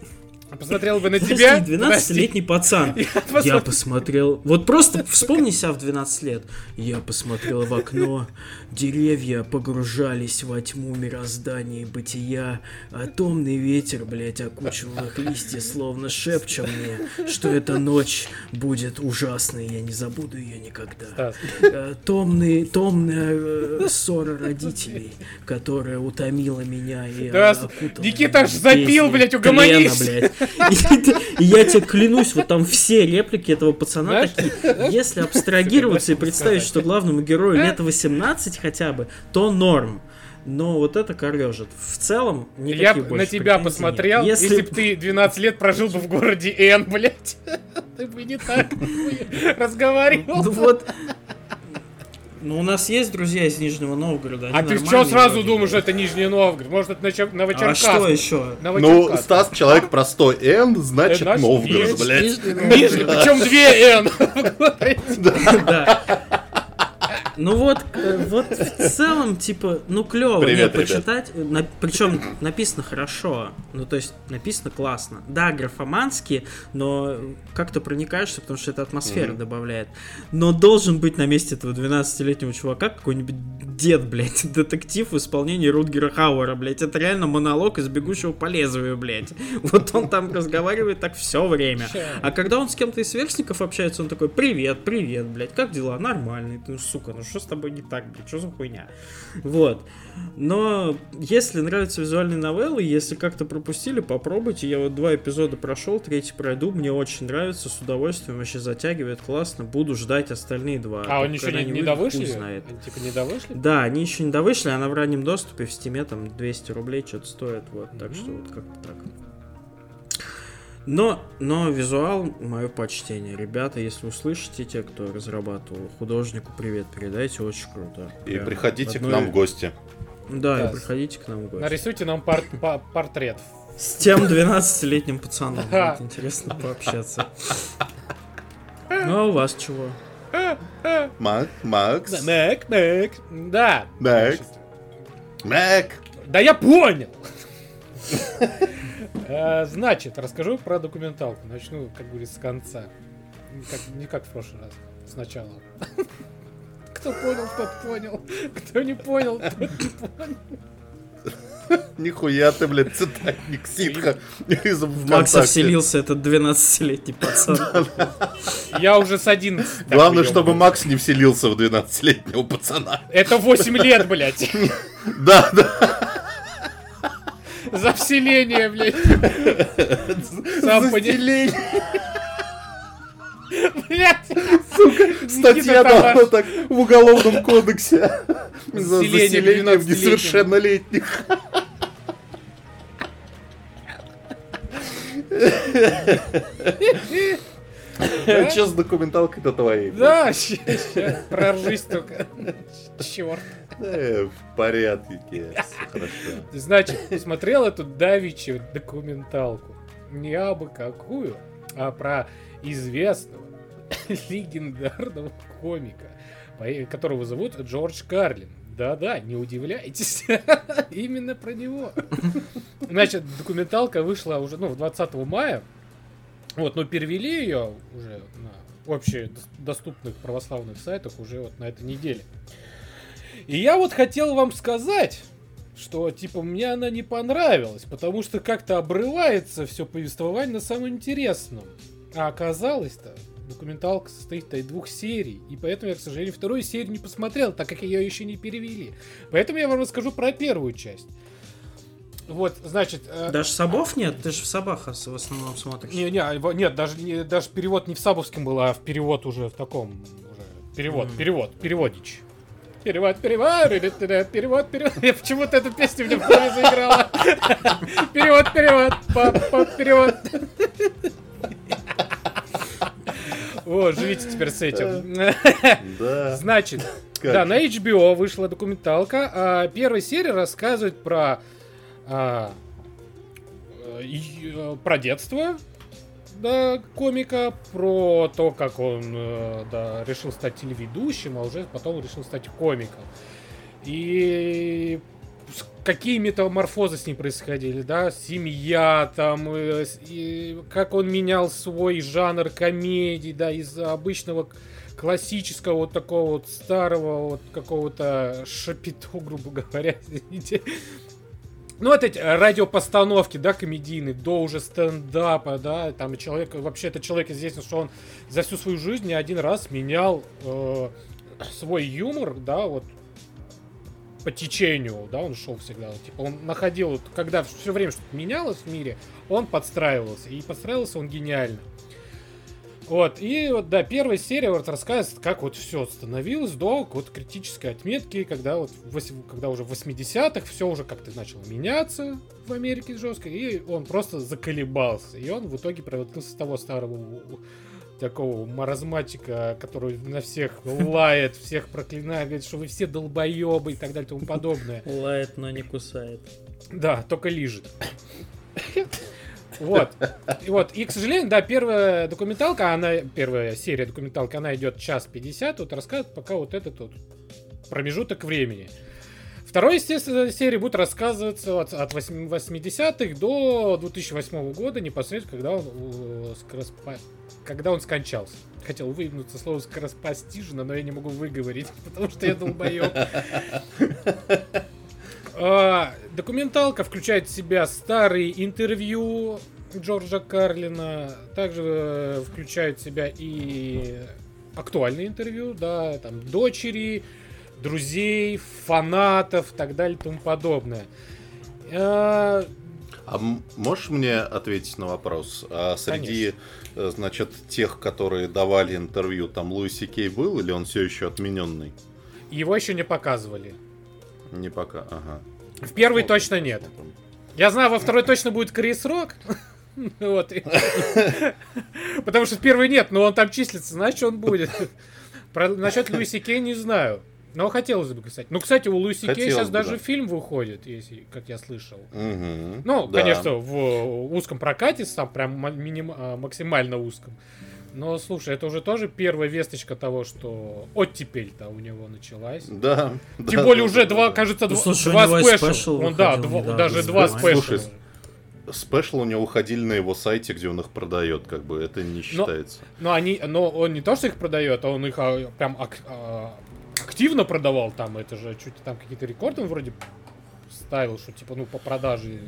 Посмотрел бы на тебя. 12-летний пацан. Я, посмотр... я посмотрел. Вот просто вспомни себя в 12 лет. Я посмотрел в окно. Деревья погружались во тьму мироздания и бытия. А томный ветер, блядь, окучивал их листья, словно шепча мне, что эта ночь будет ужасной. Я не забуду ее никогда. А, томный, томная э, ссора родителей, которая утомила меня и да. Никита аж запил, блядь, угомонись. Тлена, блядь. И я тебе клянусь, вот там все реплики этого пацана такие. Если абстрагироваться и представить, что главному герою лет 18 хотя бы, то норм. Но вот это корежит. В целом, Я на тебя посмотрел, если... если бы ты 12 лет прожил бы в городе Н, блядь, ты бы не так разговаривал. Ну вот, Ну, у нас есть друзья из Нижнего Новгорода. А ты что сразу думаешь, что это Нижний Новгород? Может, это Новочер- А Новочеркасск? что еще? Ну. Стас человек простой. Н, значит, значит, Новгород, блядь. Нижний, причем две Н. Да. Ну вот, э, вот в целом, типа, ну клево, Привет, ребят. почитать, причем написано хорошо, ну то есть написано классно. Да, графомански, но как-то проникаешься, потому что это атмосфера Мгм. добавляет. Но должен быть на месте этого 12-летнего чувака какой-нибудь дед, блядь, детектив в исполнении Рутгера Хауэра, блядь. Это реально монолог из «Бегущего по лезвию», блядь. Вот он там разговаривает так все время. А когда он с кем-то из сверстников общается, он такой, привет, привет, блядь, как дела? Нормальный. Ты, ну, сука, ну что с тобой не так, блядь, что за хуйня? Вот. Но если нравятся визуальные новеллы, если как-то пропустили, попробуйте. Я вот два эпизода прошел, третий пройду, мне очень нравится, с удовольствием, вообще затягивает, классно. Буду ждать остальные два. А они еще не, не довышли? знает. Они типа не довышли? Да, они еще не довышли, она в раннем доступе в стиме там 200 рублей что-то стоит, вот, так что вот как-то так. Но, но визуал, мое почтение. Ребята, если услышите, те, кто разрабатывал, художнику привет передайте, очень круто. И Прям приходите к одной- нам в гости. Да, Да. и приходите к нам в гости. Нарисуйте нам пор- по- портрет. С тем 12-летним пацаном будет интересно пообщаться. Ну, а у вас чего? Мак, Макс, Мэк, мэк. Да. Мэк. Мак. Да я понял! Э, Значит, расскажу про документалку. Начну, как говорится, с конца. Не как, не как в прошлый раз. Сначала. Кто понял, тот понял. Кто не понял, тот не понял. Нихуя ты, блядь, цитатник ситха В Макса вселился этот 12-летний пацан. Я уже с 11. так Главное, чтобы Макс не вселился в 12-летнего пацана. Это 8 лет, блядь. Да, да. За вселение, блядь. Сам пони- Заселение. Блядь. Статья должна так в уголовном кодексе. За Заселение заселение в 12-летних. несовершеннолетних. Че с документалкой-то твоей? Да, сейчас проржись только. Черт. Э, В порядке, хорошо. Значит, смотрел эту давичью документалку. Не абы какую, а про известного легендарного комика, которого зовут Джордж Карлин. Да-да, не удивляйтесь, именно про него. Значит, документалка вышла уже, ну, 20 мая. Вот, но перевели ее уже на общедоступных православных сайтах уже вот на этой неделе. И я вот хотел вам сказать, что типа мне она не понравилась, потому что как-то обрывается все повествование на самом интересном. А оказалось-то, документалка состоит из двух серий, и поэтому я, к сожалению, вторую серию не посмотрел, так как ее еще не перевели. Поэтому я вам расскажу про первую часть. Вот, значит... э, Даже Сабов нет? Ты же в Сабах в основном смотришь. не, не, его- нет, даже, не- даже перевод не в Сабовском был, а в перевод уже в таком уже. Перевод, Мгм. перевод, переводич. Перевод, перевод, перевод, перевод, перевод. Я почему-то эту песню мне в голове заиграла. Перевод, перевод, папа, перевод. Вот, живите теперь с этим. Да. Значит, Как? да, на HBO вышла документалка. а Первая серия рассказывает про а, э, и, э, про детство да, комика, про то, как он э, да, решил стать телеведущим, а уже потом решил стать комиком. И какие метаморфозы с ним происходили, да, семья там, э, и как он менял свой жанр комедии, да, из обычного классического вот такого вот старого вот какого-то шапито, грубо говоря. Ну, вот эти э, радиопостановки, да, комедийные, до уже стендапа, да, там человек, вообще это человек известен, что он за всю свою жизнь не один раз менял э, свой юмор, да, вот по течению, да, он шел всегда. Типа он находил, вот, когда все время что-то менялось в мире, он подстраивался. И подстраивался он гениально. Вот, и вот, да, первая серия вот рассказывает, как вот все становилось до вот критической отметки, когда вот, когда уже в 80-х все уже как-то начало меняться в Америке жестко, и он просто заколебался. И он в итоге превратился с того старого такого маразматика, который на всех лает, всех проклинает, говорит, что вы все долбоебы и так далее и тому подобное. Лает, но не кусает. Да, только лижет. Вот. И вот. И, к сожалению, да, первая документалка, она, первая серия документалки, она идет час 50, вот рассказывает пока вот этот вот промежуток времени. Второй, естественно, серия будет рассказываться от, от 80-х до 2008 года, непосредственно, когда он, скороспа- когда он скончался. Хотел выгнуться слово скороспостижно, но я не могу выговорить, потому что я долбоеб. А, Документалка включает в себя старые интервью Джорджа Карлина, также э, включает в себя и актуальные интервью, да, там, дочери, друзей, фанатов, так далее тому подобное. А, А можешь мне ответить на вопрос? А среди, э, значит, тех, которые давали интервью, там Луиси Кей был или он все еще отмененный? Его еще не показывали. Не пока, ага. В первой точно нет. Я знаю, во второй точно будет Крис Рок. Вот. Потому что в первой нет, но он там числится, значит, он будет. Про, насчет Луиси Кей не знаю. Но хотелось бы, кстати. Ну, кстати, у Луиси Кей сейчас бы, даже да. фильм выходит, если, как я слышал. Мгм. Ну, Да. конечно, в узком прокате, там прям миним- а, максимально узком. Но, слушай, это уже тоже первая весточка того, что оттепель-то у него началась. Да. Тем да, более да, уже да, два, да. кажется, Ну, два, слушай, два спешл. Он, да, выходил два- недавно, даже два спешла. Спешл у него уходили на его сайте, где он их продает, как бы это не считается. Но они, но он не то, что их продает, а он их а, прям ак- а, активно продавал там. Это же чуть там какие-то рекорды он вроде ставил, что типа, ну, по продаже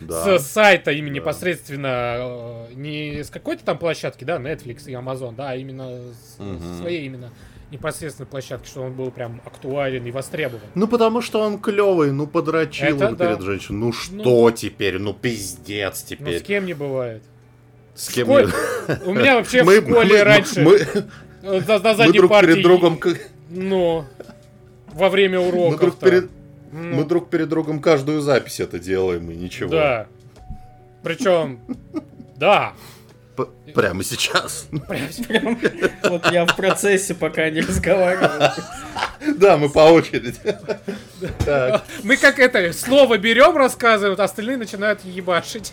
Да. с сайта именно Да. непосредственно э, не с какой-то там площадки, да, Netflix и Amazon, да, а именно с, с своей именно непосредственной площадки, что он был прям актуален и востребован. Ну потому что он клевый, ну подрочил Это он да. перед женщиной. Ну что теперь? Ну пиздец Но теперь. с кем не бывает. С кем школе- я- У меня вообще Мы- в школе мы- раньше Мы, э, на, на мы друг партии... перед другом... Ну, во время Мы уроков. друг, перед, М, мы друг перед другом каждую запись это делаем, и ничего. Да. Причем, да. П- прямо сейчас. Прям вот я в процессе, пока не разговариваю. Да, мы по очереди. Мы как это, слово берем, рассказывают, а остальные начинают ебашить.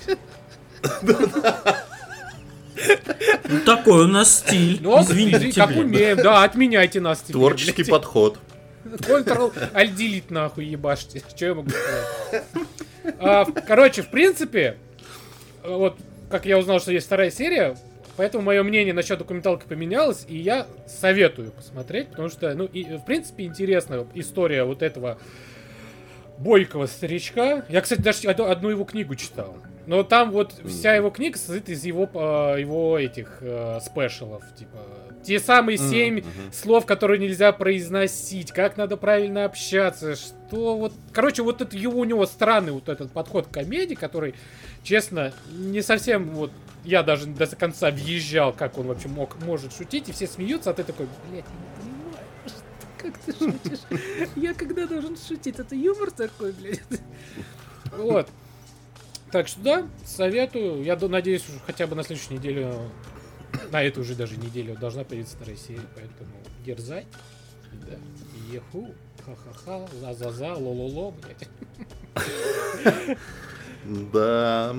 Ну такой у нас стиль. Ну, Извините, как умеем, да, отменяйте нас. Творческий подход. Ctrl, Alt, Delete, нахуй, ебашьте. Что я могу сказать? А, короче, в принципе, вот, как я узнал, что есть вторая серия, поэтому мое мнение насчет документалки поменялось, и я советую посмотреть, потому что, ну, и, в принципе, интересная история вот этого бойкого старичка. Я, кстати, даже одну, его книгу читал. Но там вот вся его книга состоит из его, э, его этих э, спешалов, типа те самые семь мгм. слов, которые нельзя произносить, как надо правильно общаться, что вот, короче, вот это его у него странный вот этот подход к комедии, который, честно, не совсем вот я даже до конца въезжал, как он вообще мог может шутить, и все смеются, а ты такой, блядь, я не понимаю, что- как ты шутишь? Я когда должен шутить? Это юмор такой, блядь. Вот. Так что да, советую. Я надеюсь, хотя бы на следующей неделе, на эту уже даже неделю должна появиться вторая серия, поэтому дерзай. Да. Еху. Ха-ха-ха. За-за-за. Ло-ло-ло, блядь. Да.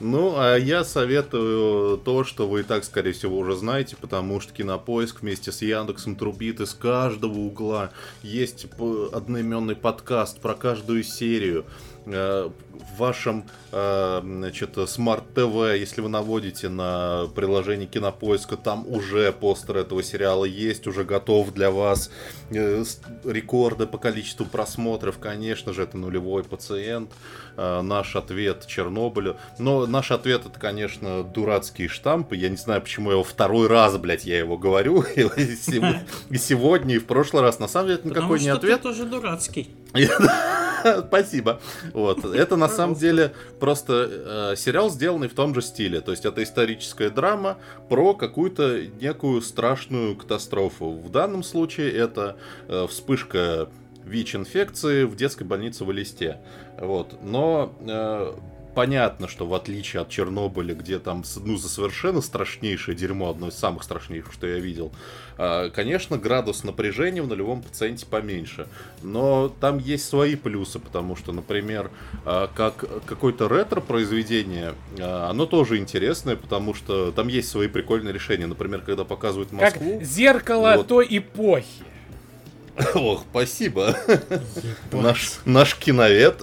Ну, а я советую то, что вы и так, скорее всего, уже знаете, потому что Кинопоиск вместе с Яндексом трубит из каждого угла. Есть одноименный подкаст про каждую серию. Э, В вашем э, значит, смарт-ТВ, если вы наводите на приложение Кинопоиска, там уже постер этого сериала есть, уже готов для вас. Э, Рекорды по количеству просмотров, конечно же, это нулевой пациент. Наш ответ Чернобылю. Но наш ответ это, конечно, дурацкие штампы. Я не знаю, почему я его второй раз, блядь, я его говорю. И сего- и сегодня, и в прошлый раз. На самом деле, это Потому никакой не что ответ. ты тоже дурацкий. Спасибо. Вот. Это на самом деле просто э, сериал, сделанный в том же стиле. То есть это историческая драма про какую-то некую страшную катастрофу. В данном случае это э, вспышка ВИЧ-инфекции в детской больнице в Элисте. Вот. Но э, понятно, что в отличие от Чернобыля, где там ну, за совершенно страшнейшее дерьмо, одно из самых страшнейших, что я видел, а, конечно, градус напряжения в нулевом пациенте поменьше. Но там есть свои плюсы, потому что, например, а, как какое-то ретро-произведение, а, оно тоже интересное, потому что там есть свои прикольные решения. Например, когда показывают Москву... Как зеркало вот... той эпохи. Ох, спасибо. Наш, наш киновед.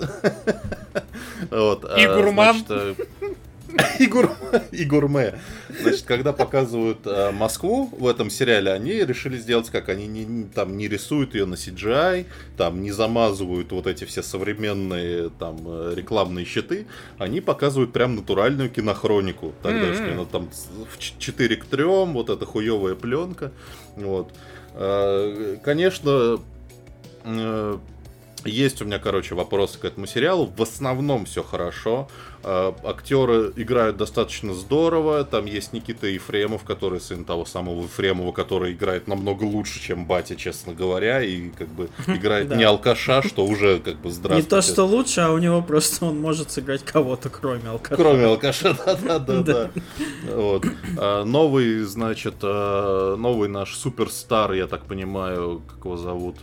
Вот, и гурман. Значит, э, и, гур... и гурме. Значит, когда показывают э, Москву в этом сериале, они решили сделать как? Они не, не, там не рисуют ее на CGI, там не замазывают вот эти все современные там э, рекламные щиты, они показывают прям натуральную кинохронику тогдашнюю, mm-hmm. там в 4 к 3, вот эта хуевая пленка. Вот. Э, конечно, э, есть у меня, короче, вопросы к этому сериалу. В основном все хорошо. Э, актеры играют достаточно здорово. Там есть Никита Ефремов, который сын того самого Ефремова, который играет намного лучше, чем батя, честно говоря. И как бы играет не алкаша, что уже как бы здравствуйте. Не то, что лучше, а у него просто он может сыграть кого-то, кроме алкаша. Кроме алкаша, да-да-да. Вот. А, новый, значит, а, новый наш суперстар, я так понимаю, как его зовут?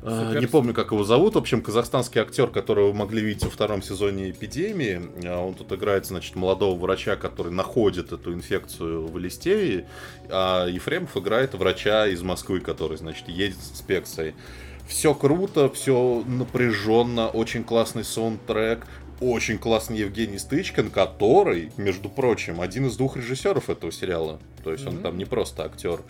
Супер. А, не помню, как его зовут. В общем, казахстанский актер, которого вы могли видеть во втором сезоне «Эпидемии». А, он тут играет, значит, молодого врача, который находит эту инфекцию в Элистерии. А Ефремов играет врача из Москвы, который, значит, едет с инспекцией. Все круто, все напряженно, очень классный саундтрек очень классный Евгений Стычкин, который, между прочим, один из двух режиссеров этого сериала. То есть mm-hmm. он там не просто актер.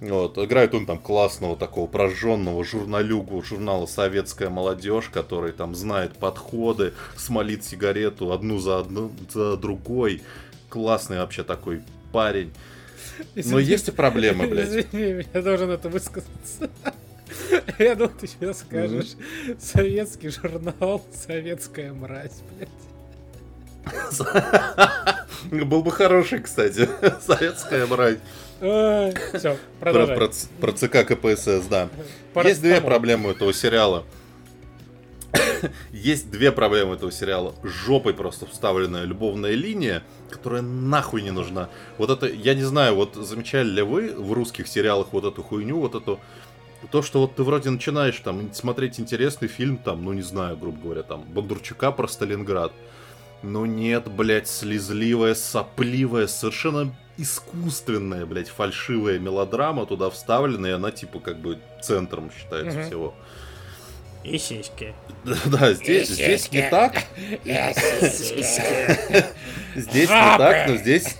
Вот. Играет он там классного такого прожженного журналюгу журнала «Советская молодежь», который там знает подходы, смолит сигарету одну за, одну, за другой. Классный вообще такой парень. Извини, Но есть и проблемы, блядь. Извини, я должен это высказаться. Я думал, ты сейчас скажешь советский журнал «Советская мразь», блядь. Был бы хороший, кстати. Советская мразь. Все, продолжай. Про, про, про ЦК КПСС, да. Есть две проблемы этого сериала. Есть две проблемы этого сериала. Жопой просто вставленная любовная линия, которая нахуй не нужна. Вот это, я не знаю, вот замечали ли вы в русских сериалах вот эту хуйню, вот эту то, что вот ты вроде начинаешь там смотреть интересный фильм, там, ну не знаю, грубо говоря, там, Бондарчука про Сталинград. Но нет, блядь, слезливая, сопливая, совершенно искусственная, блядь, фальшивая мелодрама туда вставлена, и она типа как бы центром считается угу. всего. И сиськи. Да, здесь, здесь не так. Здесь не так, но здесь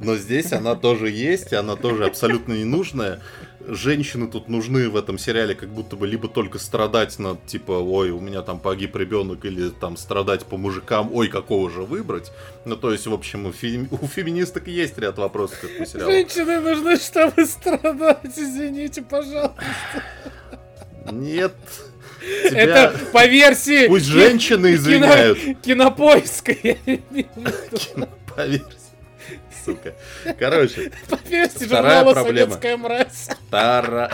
но здесь она тоже есть, и она тоже абсолютно ненужная женщины тут нужны в этом сериале как будто бы либо только страдать над, типа, ой, у меня там погиб ребенок, или там страдать по мужикам, ой, какого же выбрать. Ну, то есть, в общем, у, феми... у феминисток есть ряд вопросов к этому сериалу. Женщины нужны, чтобы страдать, извините, пожалуйста. Нет. Тебя... Это по версии... Пусть женщины извиняют. Кино... Кинопоиска, я Кино... По версии сука. Короче, вторая проблема. Советская мразь. Тара...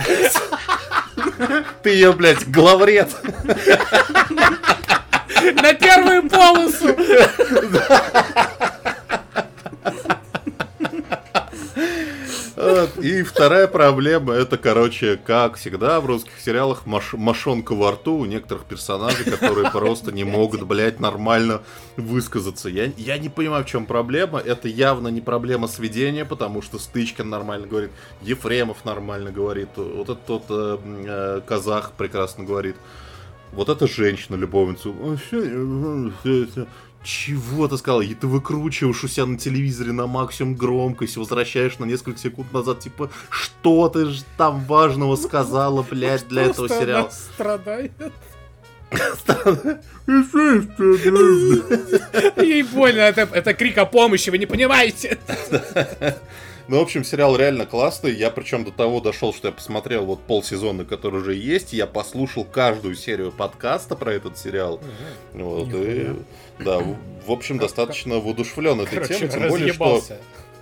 Ты ее, блядь, главред. На первую полосу. И вторая проблема, это, короче, как всегда в русских сериалах, маш мошонка во рту у некоторых персонажей, которые просто не могут, блядь, нормально высказаться. Я, я не понимаю, в чем проблема. Это явно не проблема сведения, потому что Стычкин нормально говорит, Ефремов нормально говорит, вот этот тот э, э, казах прекрасно говорит. Вот эта женщина, любовницу. Чего ты сказал? И ты выкручиваешь у себя на телевизоре на максимум громкость, возвращаешь на несколько секунд назад, типа, что ты же там важного сказала, блядь, для этого сериала? страдает. Ей больно, это, это крик о помощи, вы не понимаете. Ну, в общем, сериал реально классный. Я причем до того дошел, что я посмотрел вот полсезона, который уже есть. Я послушал каждую серию подкаста про этот сериал. Вот, и, да, в общем, достаточно воодушевлен этой темой. Тем более, что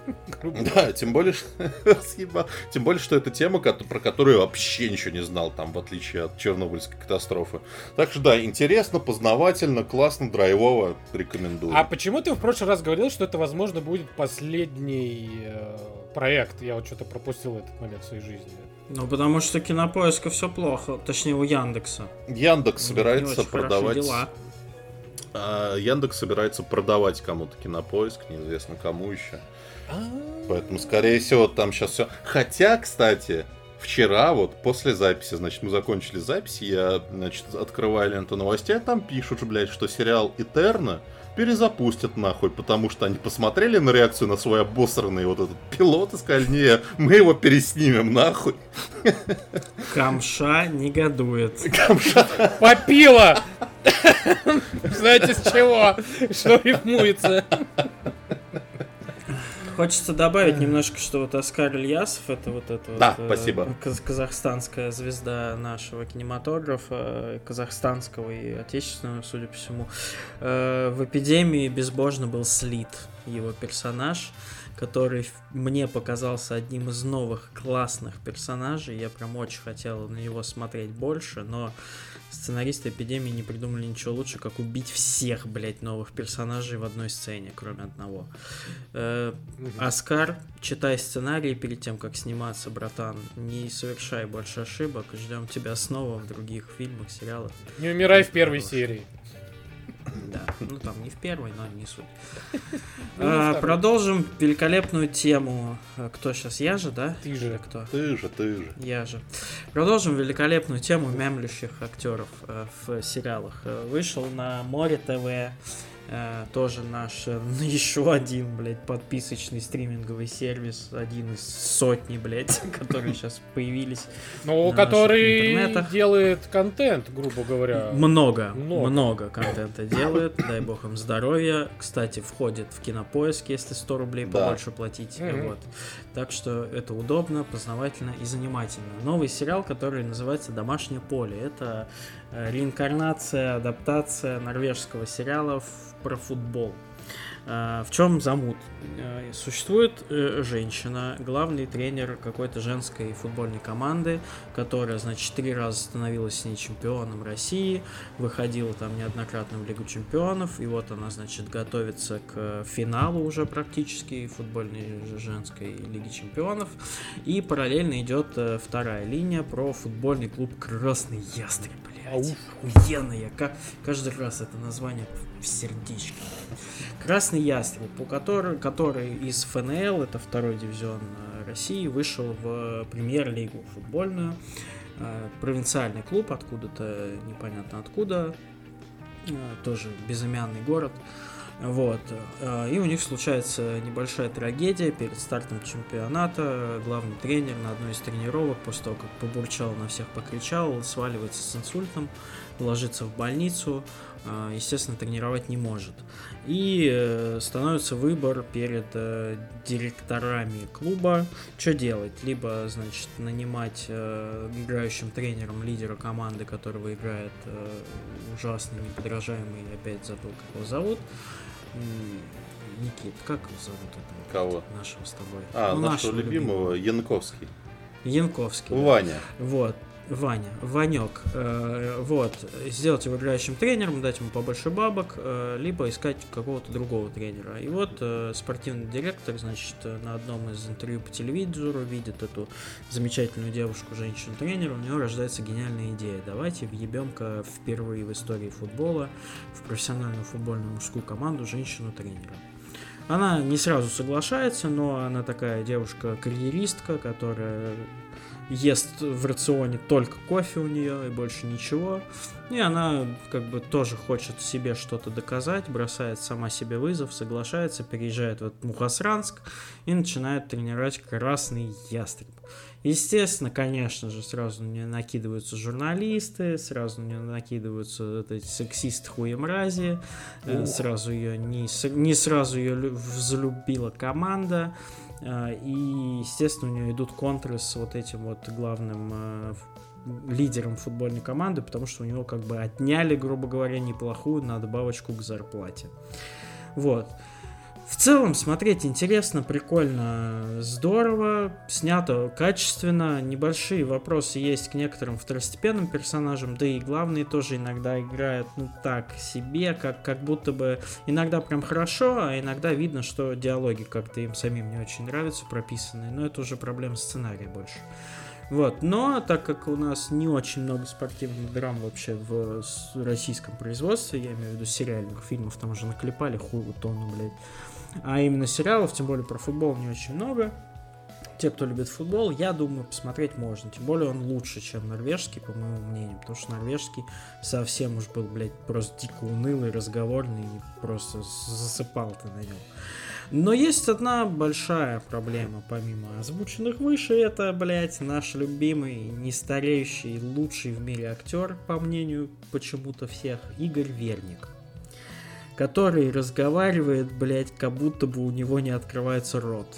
Да, тем более, съебал. тем более, что это тема, про которую я вообще ничего не знал, там, в отличие от Чернобыльской катастрофы. Так что да, интересно, познавательно, классно, драйвово, рекомендую. А почему ты в прошлый раз говорил, что это, возможно, будет последний э, проект? Я вот что-то пропустил этот момент в своей жизни. Ну, потому что кинопоиска все плохо, точнее у Яндекса. Яндекс собирается продавать. Дела. А, Яндекс собирается продавать кому-то кинопоиск, неизвестно кому еще. Поэтому, скорее всего, там сейчас все. Хотя, кстати, вчера, вот после записи, значит, мы закончили запись, я, значит, открываю ленту новостей, а там пишут, блядь, что сериал Этерна перезапустят нахуй, потому что они посмотрели на реакцию на свой обосранный вот этот пилот и сказали, не, мы его переснимем нахуй. Камша негодует. Камша. Попила! Знаете с чего? Что рифмуется? Хочется добавить немножко, что вот Оскар Ильясов, это вот это да, вот, спасибо. Каз казахстанская звезда нашего кинематографа, казахстанского и отечественного, судя по всему, э, в эпидемии безбожно был слит его персонаж который мне показался одним из новых классных персонажей. Я прям очень хотел на него смотреть больше, но сценаристы эпидемии не придумали ничего лучше, как убить всех, блядь, новых персонажей в одной сцене, кроме одного. Э, Оскар, читай сценарий перед тем, как сниматься, братан. Не совершай больше ошибок. Ждем тебя снова в других фильмах, сериалах. Не умирай в первой серии. Да, ну там не в первой, но не суть. Ну, а, продолжим великолепную тему. А, кто сейчас? Я же, да? Ты же. Кто? Ты же, ты же. Я же. Продолжим великолепную тему мемлящих актеров э, в сериалах. Э, вышел на Море ТВ Э, тоже наш э, еще один, блядь, подписочный стриминговый сервис, один из сотни, блядь, которые сейчас появились. Ну, который делает контент, грубо говоря. Много, много, много контента делает, дай бог им здоровья. Кстати, входит в кинопоиск, если 100 рублей да. побольше платить. Mm-hmm. Вот. Так что это удобно, познавательно и занимательно. Новый сериал, который называется «Домашнее поле». Это э, реинкарнация, адаптация норвежского сериала про футбол. А, в чем замут? Э, существует э, женщина, главный тренер какой-то женской футбольной команды, которая, значит, три раза становилась с ней чемпионом России, выходила там неоднократно в Лигу чемпионов, и вот она, значит, готовится к финалу уже практически футбольной женской Лиги чемпионов, и параллельно идет э, вторая линия про футбольный клуб Красный Ястреб, блядь. Охуенно, я каждый раз это название в сердечко. Красный Ястреб, у который, который из ФНЛ, это второй дивизион э, России, вышел в премьер-лигу футбольную. Э, провинциальный клуб, откуда-то непонятно откуда, э, тоже безымянный город. Вот. И у них случается небольшая трагедия перед стартом чемпионата. Главный тренер на одной из тренировок, после того, как побурчал на всех, покричал, сваливается с инсультом, ложится в больницу. А, естественно, тренировать не может. И э, становится выбор перед э, директорами клуба, что делать. Либо, значит, нанимать э, играющим тренером лидера команды, которого играет ужасный, неподражаемый, опять забыл, как его зовут. Никит, как его зовут этого? Кого? Нашего с тобой. А, ну, нашего, нашего любимого, любимого, Янковский. Янковский. Ваня. Да. Вот. Ваня, Ванек, э, вот, сделать его играющим тренером, дать ему побольше бабок, э, либо искать какого-то другого тренера. И вот э, спортивный директор, значит, на одном из интервью по телевизору видит эту замечательную девушку, женщину-тренера, у него рождается гениальная идея. Давайте въебем-ка впервые в истории футбола в профессиональную футбольную мужскую команду женщину-тренера. Она не сразу соглашается, но она такая девушка-карьеристка, которая ест в рационе только кофе у нее и больше ничего. И она как бы тоже хочет себе что-то доказать, бросает сама себе вызов, соглашается, переезжает в этот Мухасранск и начинает тренировать красный ястреб. Естественно, конечно же, сразу мне накидываются журналисты, сразу мне накидываются вот эти сексисты хуемрази, э, сразу ее не, не сразу ее взлюбила команда, и, естественно, у нее идут контры с вот этим вот главным а, лидером футбольной команды, потому что у него как бы отняли, грубо говоря, неплохую надбавочку к зарплате. Вот. В целом смотреть интересно, прикольно, здорово, снято качественно, небольшие вопросы есть к некоторым второстепенным персонажам, да и главные тоже иногда играют, ну так себе, как, как будто бы иногда прям хорошо, а иногда видно, что диалоги как-то им самим не очень нравятся, прописанные, но это уже проблема сценария больше. Вот, но так как у нас не очень много спортивных драм вообще в российском производстве, я имею в виду сериальных фильмов, там уже наклепали хуй тонну, блядь, а именно сериалов, тем более про футбол не очень много. Те, кто любит футбол, я думаю, посмотреть можно. Тем более он лучше, чем норвежский, по моему мнению. Потому что норвежский совсем уж был, блядь, просто дико унылый, разговорный. И просто засыпал ты на нем. Но есть одна большая проблема, помимо озвученных выше, это, блядь, наш любимый, нестареющий, лучший в мире актер, по мнению почему-то всех, Игорь Верник который разговаривает, блядь, как будто бы у него не открывается рот.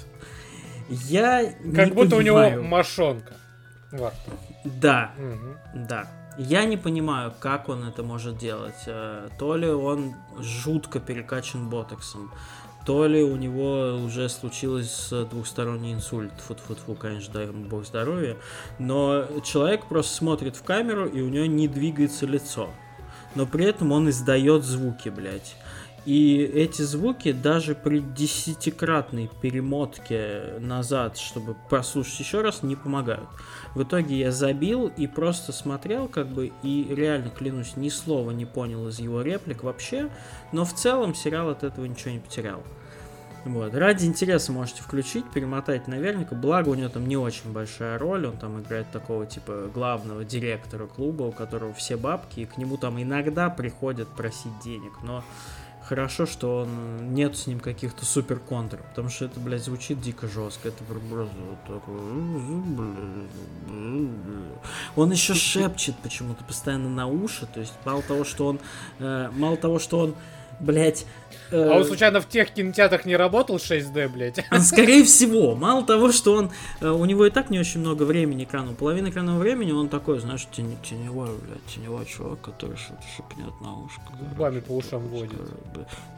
Я Как не будто понимаю. у него мошонка. во рту. Да, Мгм. да. Я не понимаю, как он это может делать. Э, То ли он жутко перекачан ботоксом, то ли у него уже случилось двухсторонний инсульт. Фу-фу-фу, конечно, дай ему бог здоровья. Но человек просто смотрит в камеру, и у него не двигается лицо. Но при этом он издает звуки, блядь. И эти звуки даже при десятикратной перемотке назад, чтобы прослушать еще раз, не помогают. В итоге я забил и просто смотрел, как бы, и реально, клянусь, ни слова не понял из его реплик вообще, но в целом сериал от этого ничего не потерял. Вот. Ради интереса можете включить, перемотать наверняка. Благо у него там не очень большая роль. Он там играет такого типа главного директора клуба, у которого все бабки, и к нему там иногда приходят просить денег. Но хорошо, что он нет с ним каких-то супер контров, потому что это, блядь, звучит дико жестко. Это просто вот такой... Он еще шепчет почему-то постоянно на уши, то есть мало того, что он... э, мало того, что он, блядь... э, А он случайно в тех кинотеатрах не работал 6D, блядь? Скорее всего, мало того, что он, э, у него и так не очень много времени экрану, половина экранного времени он такой, знаешь, тени- теневой, блядь, теневой чувак, который что-то шепнет на ушко. Губами по ушам водит.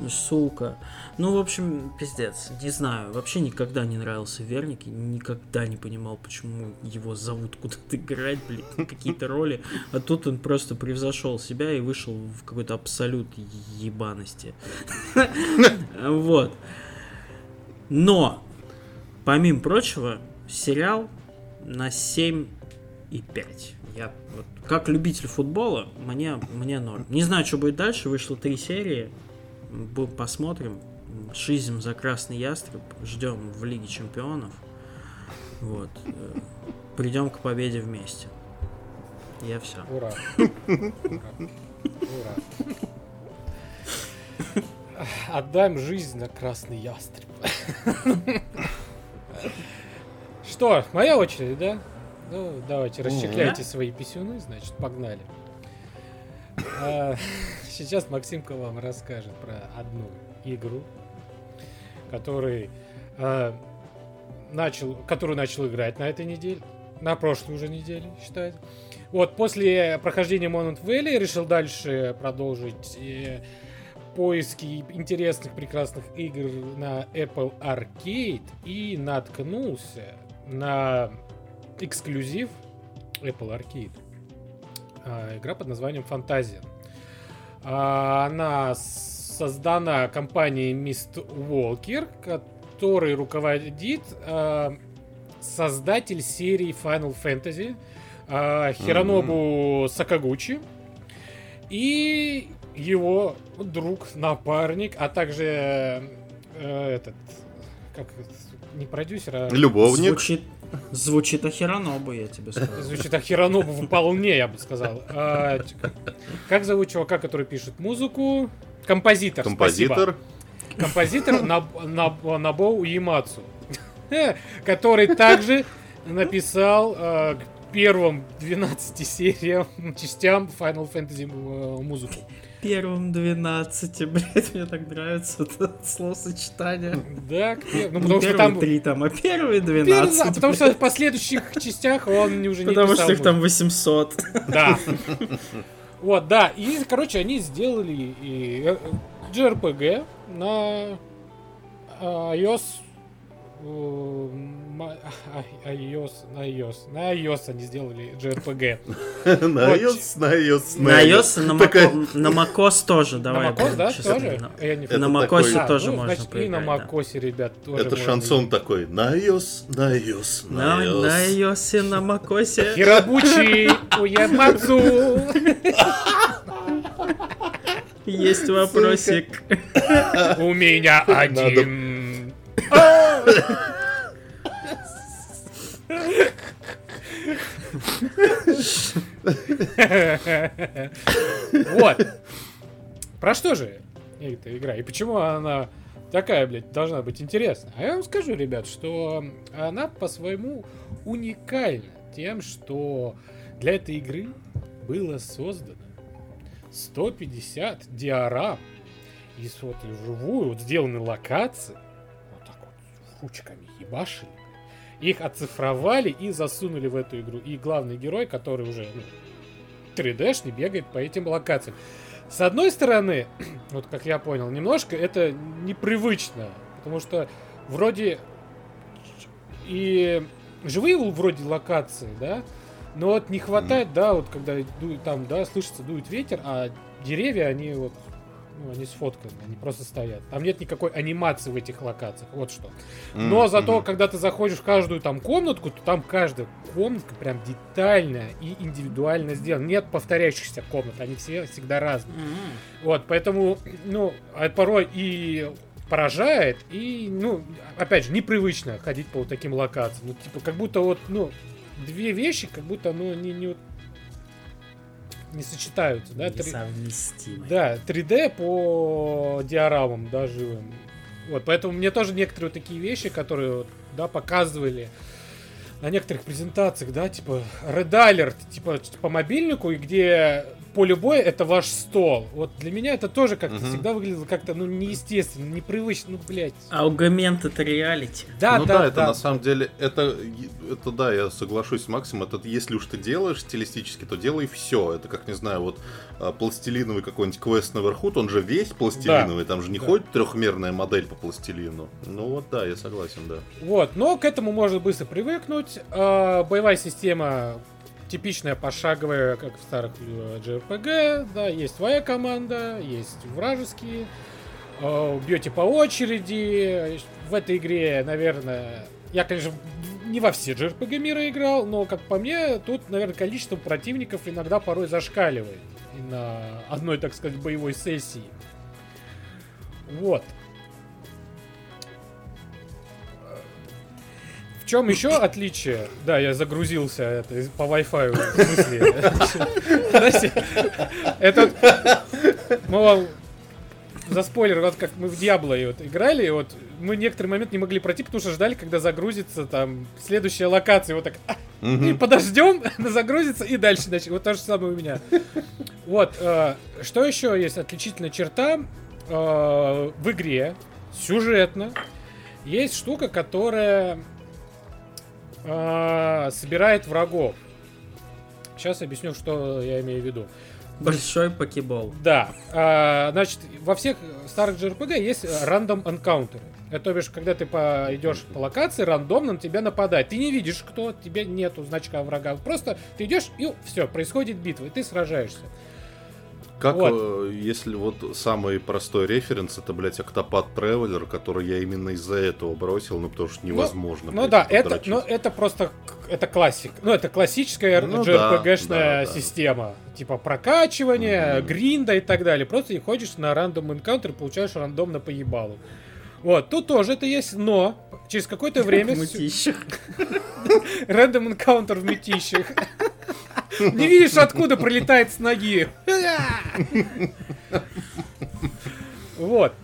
Ну, сука. Ну, в общем, пиздец. Не знаю, вообще никогда не нравился Верник, и никогда не понимал, почему его зовут куда-то играть, блядь, какие-то роли. А тут он просто превзошел себя и вышел в какой-то абсолют ебаности. Вот. Но, помимо прочего, сериал на 7 и 5. Я вот, как любитель футбола, мне, мне норм. Не знаю, что будет дальше. Вышло три серии. Посмотрим. Шизим за красный ястреб. Ждем в Лиге Чемпионов. Вот. Э, Придем к победе вместе. Я все. Ура. Ура. Отдаем жизнь на красный ястреб. Что, моя очередь, да? Ну, давайте, расчехляйте свои писюны, значит, погнали. А, Сейчас Максимка вам расскажет про одну игру, который а, начал, которую начал играть на этой неделе, на прошлой уже неделе, считается. Вот, после прохождения Monument Valley решил дальше продолжить поиски интересных, прекрасных игр на Apple Arcade и наткнулся на эксклюзив Apple Arcade. А, игра под названием Фантазия. А, Она создана компанией Mist Walker, который руководит а, создатель серии Final Fantasy Хиронобу Сакагучи и его друг, напарник, а также э, этот, как не продюсер, а Любовник. Звучит, звучит охеранобу, я тебе скажу. звучит Хиронобу вполне, я бы сказал. А, как зовут чувака, который пишет музыку? Композитор. спасибо. Композитор. Композитор Наб- Наб- Набоу Ямацу, который также написал э, к первым 12 сериям, частям Final Fantasy э, музыку. Первым 12, блядь, мне так нравится это словосочетание. Да, к пер- ну потому что первые там... три там, а первые Пер- 12. да, потому что в последующих частях он уже не Потому писал что их там музыку. 800. Да. Вот, да. И, короче, они сделали и, э, JRPG на iOS э, а- iOS, на iOS, на iOS они сделали JRPG. На iOS, на iOS, На iOS, на, на macOS тоже, На давай. macOS, да, тоже? на- На macOS А, тоже ну, можно значит, и на поиграть, macOS, ребят, тоже Это шансон такой. На iOS, на iOS, На, на на iOS. iOS и на macOS. Хирабучи, уемацу. Есть вопросик. У меня один. Вот. Про что же эта игра? И почему она такая, блядь, должна быть интересна? А я вам скажу, ребят, что она по-своему уникальна тем, что для этой игры было создано 150 диорам из вот живую, вот сделаны локации, вот ручками ебашили, их оцифровали и засунули в эту игру. И главный герой, который уже ну, 3D-шный, бегает по этим локациям. С одной стороны, вот как я понял, немножко это непривычно, потому что вроде и живые вроде локации, да, но вот не хватает, да, вот когда дует, там, да, слышится, дует ветер, а деревья, они вот, ну, они сфотканы, они просто стоят. Там нет никакой анимации в этих локациях, вот что. Но М, зато, когда ты заходишь в каждую там комнатку, то там каждая комнатка прям детальная и индивидуально сделана. Нет повторяющихся комнат, они все всегда разные. Вот, поэтому, ну, а порой и поражает, и, ну, опять же, непривычно ходить по вот таким локациям. Ну, типа, как будто вот, ну, две вещи, как будто, ну, не, не, не сочетаются, да? Три- Несовместимый. да, 3D по диорамам, да, живым. Вот, поэтому мне тоже некоторые вот такие вещи, которые, вот, да, показывали на некоторых презентациях, да, типа Red Alert, типа по мобильнику, и где поле боя это ваш стол. Вот для меня это тоже как-то Мгм. всегда выглядело как-то, ну, неестественно, непривычно, ну, блядь. Аугмент это реалити. Да, ну да, да, это на самом деле, это, это да, я соглашусь с Максимом, это если уж ты делаешь стилистически, то делай все. Это как, не знаю, вот а, пластилиновый какой-нибудь квест наверху, он же весь пластилиновый, там же не да. ходит трехмерная модель по пластилину. Ну вот да, я согласен, да. Вот, но к этому можно быстро привыкнуть. А, боевая система типичная пошаговая, как в старых э, JRPG. Да, есть твоя команда, есть вражеские. А, Бьете по очереди. В этой игре, наверное, я, конечно, не во все JRPG мира играл, но, как по мне, тут, наверное, количество противников иногда порой зашкаливает на одной, так сказать, боевой сессии. Вот. В чем еще отличие? Да, я загрузился это, по Wi-Fi в смысле. Подожди. Это вот- мы вам за спойлер, вот как мы в Диабло вот играли, и вот мы некоторый момент не могли пройти, потому что ждали, когда загрузится там следующая локация. Вот так, «А, и подождем, она загрузится и дальше начнем. Вот то же самое у меня. Вот, э, что еще есть отличительная черта э, в игре, сюжетно, есть штука, которая э, собирает врагов. Сейчас объясню, что я имею в виду. Большой покебол. Да, а, значит, во всех старых JRPG есть рандом энкаунтеры. Это то бишь, когда ты по, идешь по локации, рандомно на тебя нападает. Ты не видишь, кто, тебе нету значка врага. Просто ты идешь, и все, происходит битва, и ты сражаешься. Как, Вот. э, если вот самый простой референс, это, блядь, Octopath Traveler, который я именно из-за этого бросил, ну, потому что невозможно. Ну блядь, да, это, ну, это просто это классик. Ну, это классическая Ну да, JRPG-шная да, да. система. Типа прокачивания, Мгм. гринда и так далее. Просто и ходишь на рандом энкаунтер и получаешь рандомно по ебалу. Вот, тут тоже это есть, но через какое-то время... В мытищах. Рандом энкаунтер в метищах. Не видишь, откуда прилетает с ноги. Вот.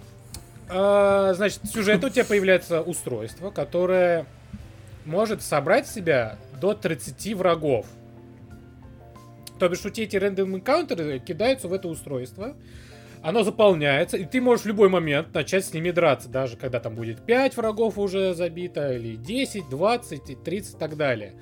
А, Значит, в сюжете у тебя появляется устройство, которое может собрать в себя до 30 врагов. То бишь, у тебя эти рандом энкаунтеры кидаются в это устройство, оно заполняется, и ты можешь в любой момент начать с ними драться, даже когда там будет 5 врагов уже забито, или 10, 20, и 30 и так далее.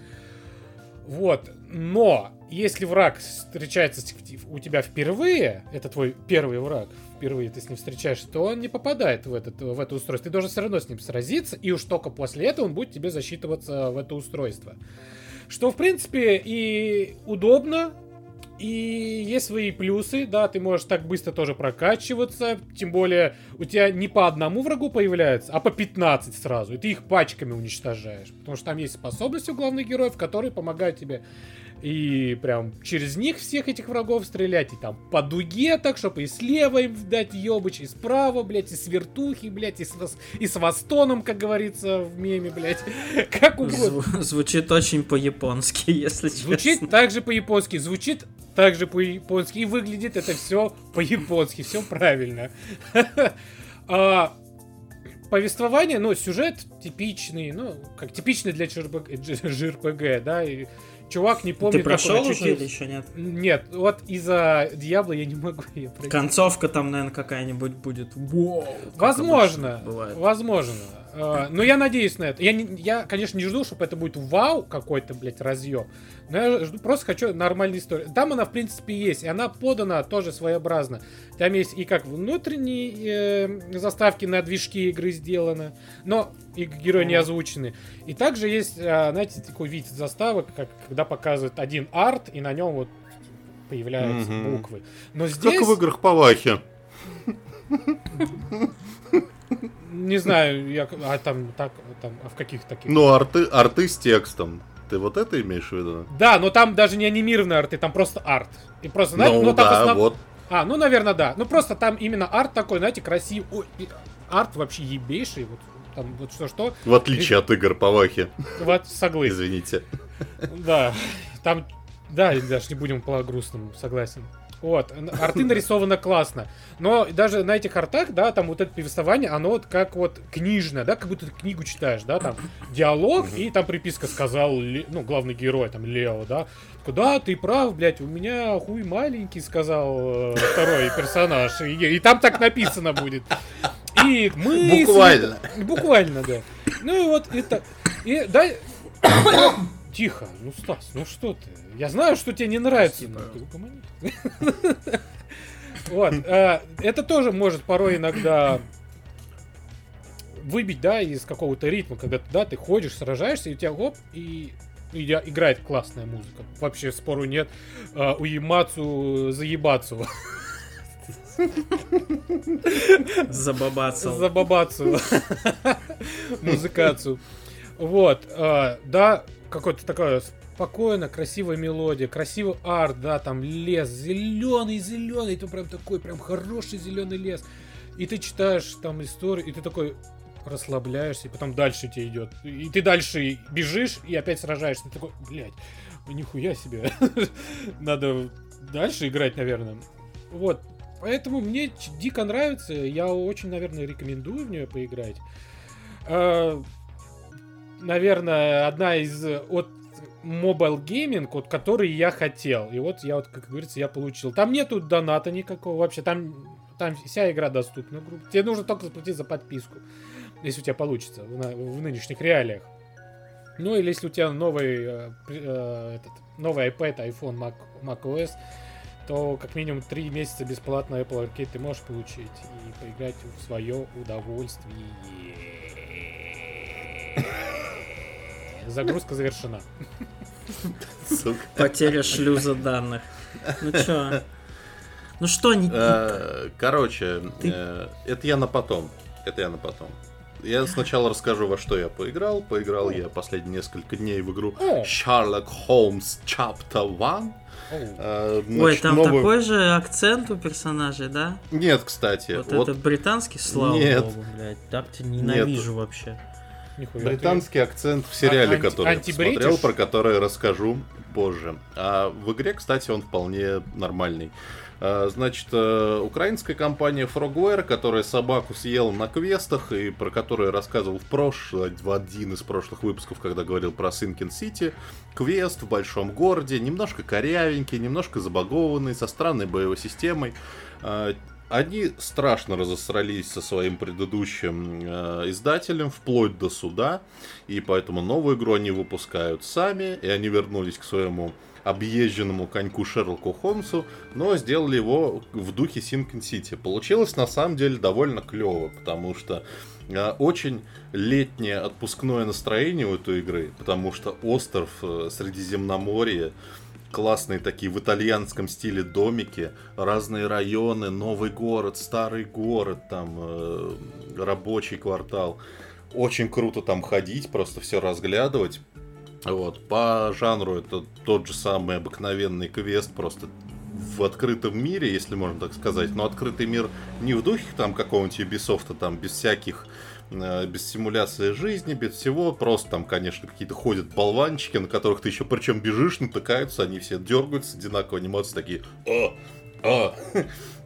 Вот. Но если враг встречается у тебя впервые, это твой первый враг, впервые ты с ним встречаешься, то он не попадает в, этот, в это устройство. Ты должен все равно с ним сразиться, и уж только после этого он будет тебе засчитываться в это устройство. Что, в принципе, и удобно, и есть свои плюсы, да, ты можешь так быстро тоже прокачиваться, тем более у тебя не по одному врагу появляется, а по 15 сразу, и ты их пачками уничтожаешь, потому что там есть способности у главных героев, которые помогают тебе и прям через них всех этих врагов стрелять. И там по дуге так, чтобы и слева им дать ёбыч, и справа, блядь, и с вертухи, блядь, и с, и с востоном, как говорится в меме, блядь. Как угодно. Зв- звучит очень по-японски, если Звучит честно. так же по-японски, звучит так же по-японски, и выглядит это все по-японски, все правильно. А, повествование, ну, сюжет типичный, ну, как типичный для JRPG, да, и чувак не помнит, Ты прошел как уже или еще нет? Нет, вот из-за Диабло я не могу ее пройти. Концовка там, наверное, какая-нибудь будет. Как Возможно, бывает. возможно. А, Но я надеюсь на это. Я, не- я, конечно, не жду, чтобы это будет вау какой-то, блядь, разъем. Но я жду- просто хочу нормальной истории. Там она, в принципе, есть. И она подана тоже своеобразно. Там есть и как внутренние э, заставки на движки игры сделаны, но и герои не озвучены. И также есть, а, знаете, такой вид заставок, как когда показывают один арт, и на нем вот появляются Мгм. буквы. Но здесь... Как в играх по Вахе. Не знаю, я, а там так, там, а в каких таких? Ну, арты, арты с текстом. Ты вот это имеешь в виду? Да, но там даже не анимированные арты, там просто арт. И просто, знаете, ну, ну, там да, основ- вот. А, ну, наверное, да. Ну, просто там именно арт такой, знаете, красивый. Ой, арт вообще ебейший. Вот, там вот что-что. В отличие от игр по Вахе. Вот, согласен. Извините. Да. Там, да, даже не будем по грустному, согласен. Вот, арты нарисованы классно. Но даже на этих артах, да, там вот это повествование, оно вот как вот книжное, да, как будто ты книгу читаешь, да, там диалог, и там приписка сказал, ну, главный герой, там, Лео, да. Такой, Да, ты прав, блядь, у меня хуй маленький, сказал э, второй персонаж. И, и там так написано будет. И мы... Буквально. Буквально, да. Ну и вот это... И, да, Тихо, ну Стас, ну что ты? Я знаю, что тебе не нравится. угомонись. Вот, э, это тоже может порой иногда выбить, да, из какого-то ритма, когда ты, да, ты ходишь, сражаешься, и у тебя гоп, и, и я- играет классная музыка. Вообще спору нет. Э, Уемацу заебацу. Забабацал. За бабацу. Музыкацию. Вот, э, да, какой-то такая спокойно, красивая мелодия, красивый арт, да, там лес, зеленый, зеленый, это прям такой, прям хороший зеленый лес. И ты читаешь там историю, и ты такой расслабляешься, и потом дальше тебе идет. И ты дальше бежишь, и опять сражаешься. Ты такой, блядь, нихуя себе. Надо дальше играть, наверное. Вот. Поэтому мне дико нравится. Я очень, наверное, рекомендую в нее поиграть. Наверное, одна из э, от Mobile Gaming, вот, который я хотел. И вот я вот, как говорится, я получил. Там нету доната никакого вообще. Там, там вся игра доступна. Тебе нужно только заплатить за подписку. Если у тебя получится в, в нынешних реалиях. Ну или если у тебя новый, э, э, этот, новый iPad, iPhone, Mac, macOS, то как минимум 3 месяца бесплатно Apple Arcade ты можешь получить и поиграть в свое удовольствие. Загрузка завершена. Сука. Потеря шлюза данных. Ну чё? Ну что, Никита? Э, Короче, Ты- э, это я на потом. Это я на потом. Я сначала расскажу, во что я поиграл. Поиграл я последние несколько дней в игру О. Sherlock Holmes Chapter One. Э, Ой, там новую- такой же акцент у персонажей, да? Нет, кстати. Вот, вот этот британский, слава Нет. богу, блядь. Так тебя ненавижу вообще. Нихуя британский акцент в сериале, А- анти- который я посмотрел, про который расскажу позже. А в игре, кстати, он вполне нормальный. А, Значит, э, украинская компания Frogware, которая собаку съела на квестах и про которую я рассказывал в прошлый, в один из прошлых выпусков, когда говорил про Синкин Сити. Квест в большом городе, немножко корявенький, немножко забагованный, со странной боевой системой. Они страшно разосрались со своим предыдущим э, издателем, вплоть до суда, и поэтому новую игру они выпускают сами, и они вернулись к своему объезженному коньку Шерлоку Холмсу, но сделали его в духе Синкен Сити. Получилось на самом деле довольно клево, потому что э, очень летнее отпускное настроение у этой игры, потому что остров э, Средиземноморья, классные такие в итальянском стиле домики, разные районы, новый город, старый город, там э, рабочий квартал. Очень круто там ходить, просто все разглядывать. Вот, по жанру это тот же самый обыкновенный квест, просто в открытом мире, если можно так сказать, но открытый мир не в духе там какого-нибудь Ubisoft, там без всяких Э, без симуляции жизни, без всего. Просто там, конечно, какие-то ходят болванчики, на которых ты еще причем бежишь, натыкаются, они все дергаются, одинаково анимации такие. О! А!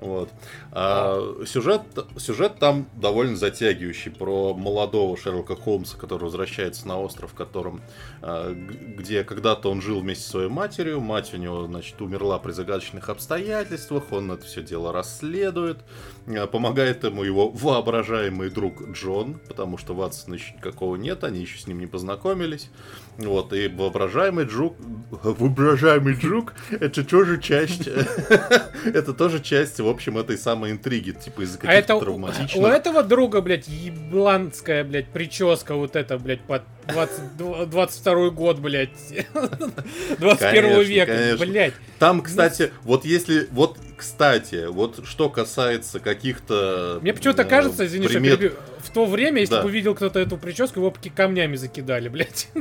Вот. А, сюжет, сюжет там довольно затягивающий про молодого Шерлока Холмса, который возвращается на остров, в котором, а, где когда-то он жил вместе со своей матерью. Мать у него, значит, умерла при загадочных обстоятельствах. Он это все дело расследует. А, помогает ему его воображаемый друг Джон, потому что Ватсона еще никакого нет, они еще с ним не познакомились. Вот, и воображаемый друг, воображаемый друг, это тоже часть, это тоже часть, в общем, этой самой интриги, типа из-за а каких-то а это травматичных... У этого друга, блядь, ебланская, блядь, прическа вот эта, блядь, под 20, 22 год, блядь, 21 конечно, века, конечно. блядь. Там, кстати, вот если, вот, кстати, вот что касается каких-то... Мне почему-то э, кажется, извини, примет... что в то время, если да. бы увидел кто-то эту прическу, его камнями закидали, блядь.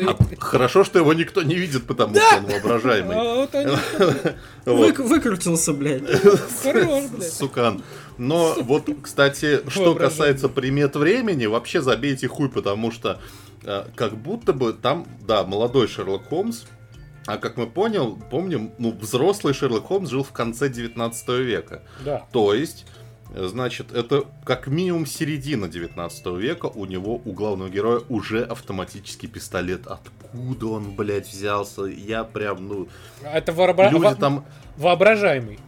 А, хорошо, что его никто не видит, потому да! что он воображаемый. А, вот они... вот. Выкрутился, блядь. Хорош, блядь. Сукан. Но вот, кстати, что касается примет времени, вообще забейте хуй, потому что э, как будто бы там, да, молодой Шерлок Холмс, а как мы понял, помним, ну, взрослый Шерлок Холмс жил в конце 19 века. Да. То есть Значит, это как минимум середина 19 века. У него, у главного героя, уже автоматический пистолет. Откуда он, блядь, взялся? Я прям, ну... Это вообра... Люди там... воображаемый.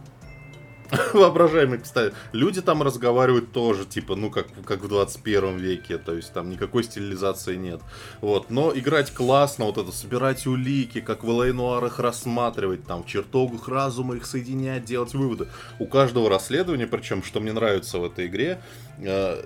воображаемый пистолет. Люди там разговаривают тоже, типа, ну, как, как в 21 веке, то есть там никакой стилизации нет. Вот, но играть классно, вот это, собирать улики, как в Элейнуар их рассматривать, там, в чертогах разума их соединять, делать выводы. У каждого расследования, причем, что мне нравится в этой игре,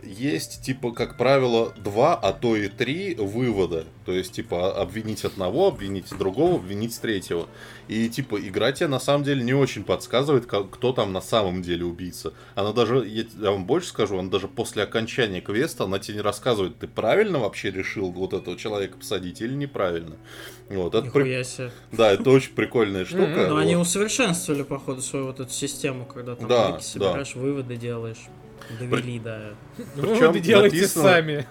есть, типа, как правило, два, а то и три вывода. То есть, типа, обвинить одного, обвинить другого, обвинить третьего. И, типа, игра тебе на самом деле не очень подсказывает, кто там на самом деле убийца. Она даже, я, я вам больше скажу, она даже после окончания квеста, она тебе не рассказывает, ты правильно вообще решил вот этого человека посадить или неправильно. Вот, это при... Да, это очень прикольная штука. Но ну, они усовершенствовали, походу, свою вот эту систему, когда там собираешь, выводы делаешь. Довели, да. Выводы делайте сами.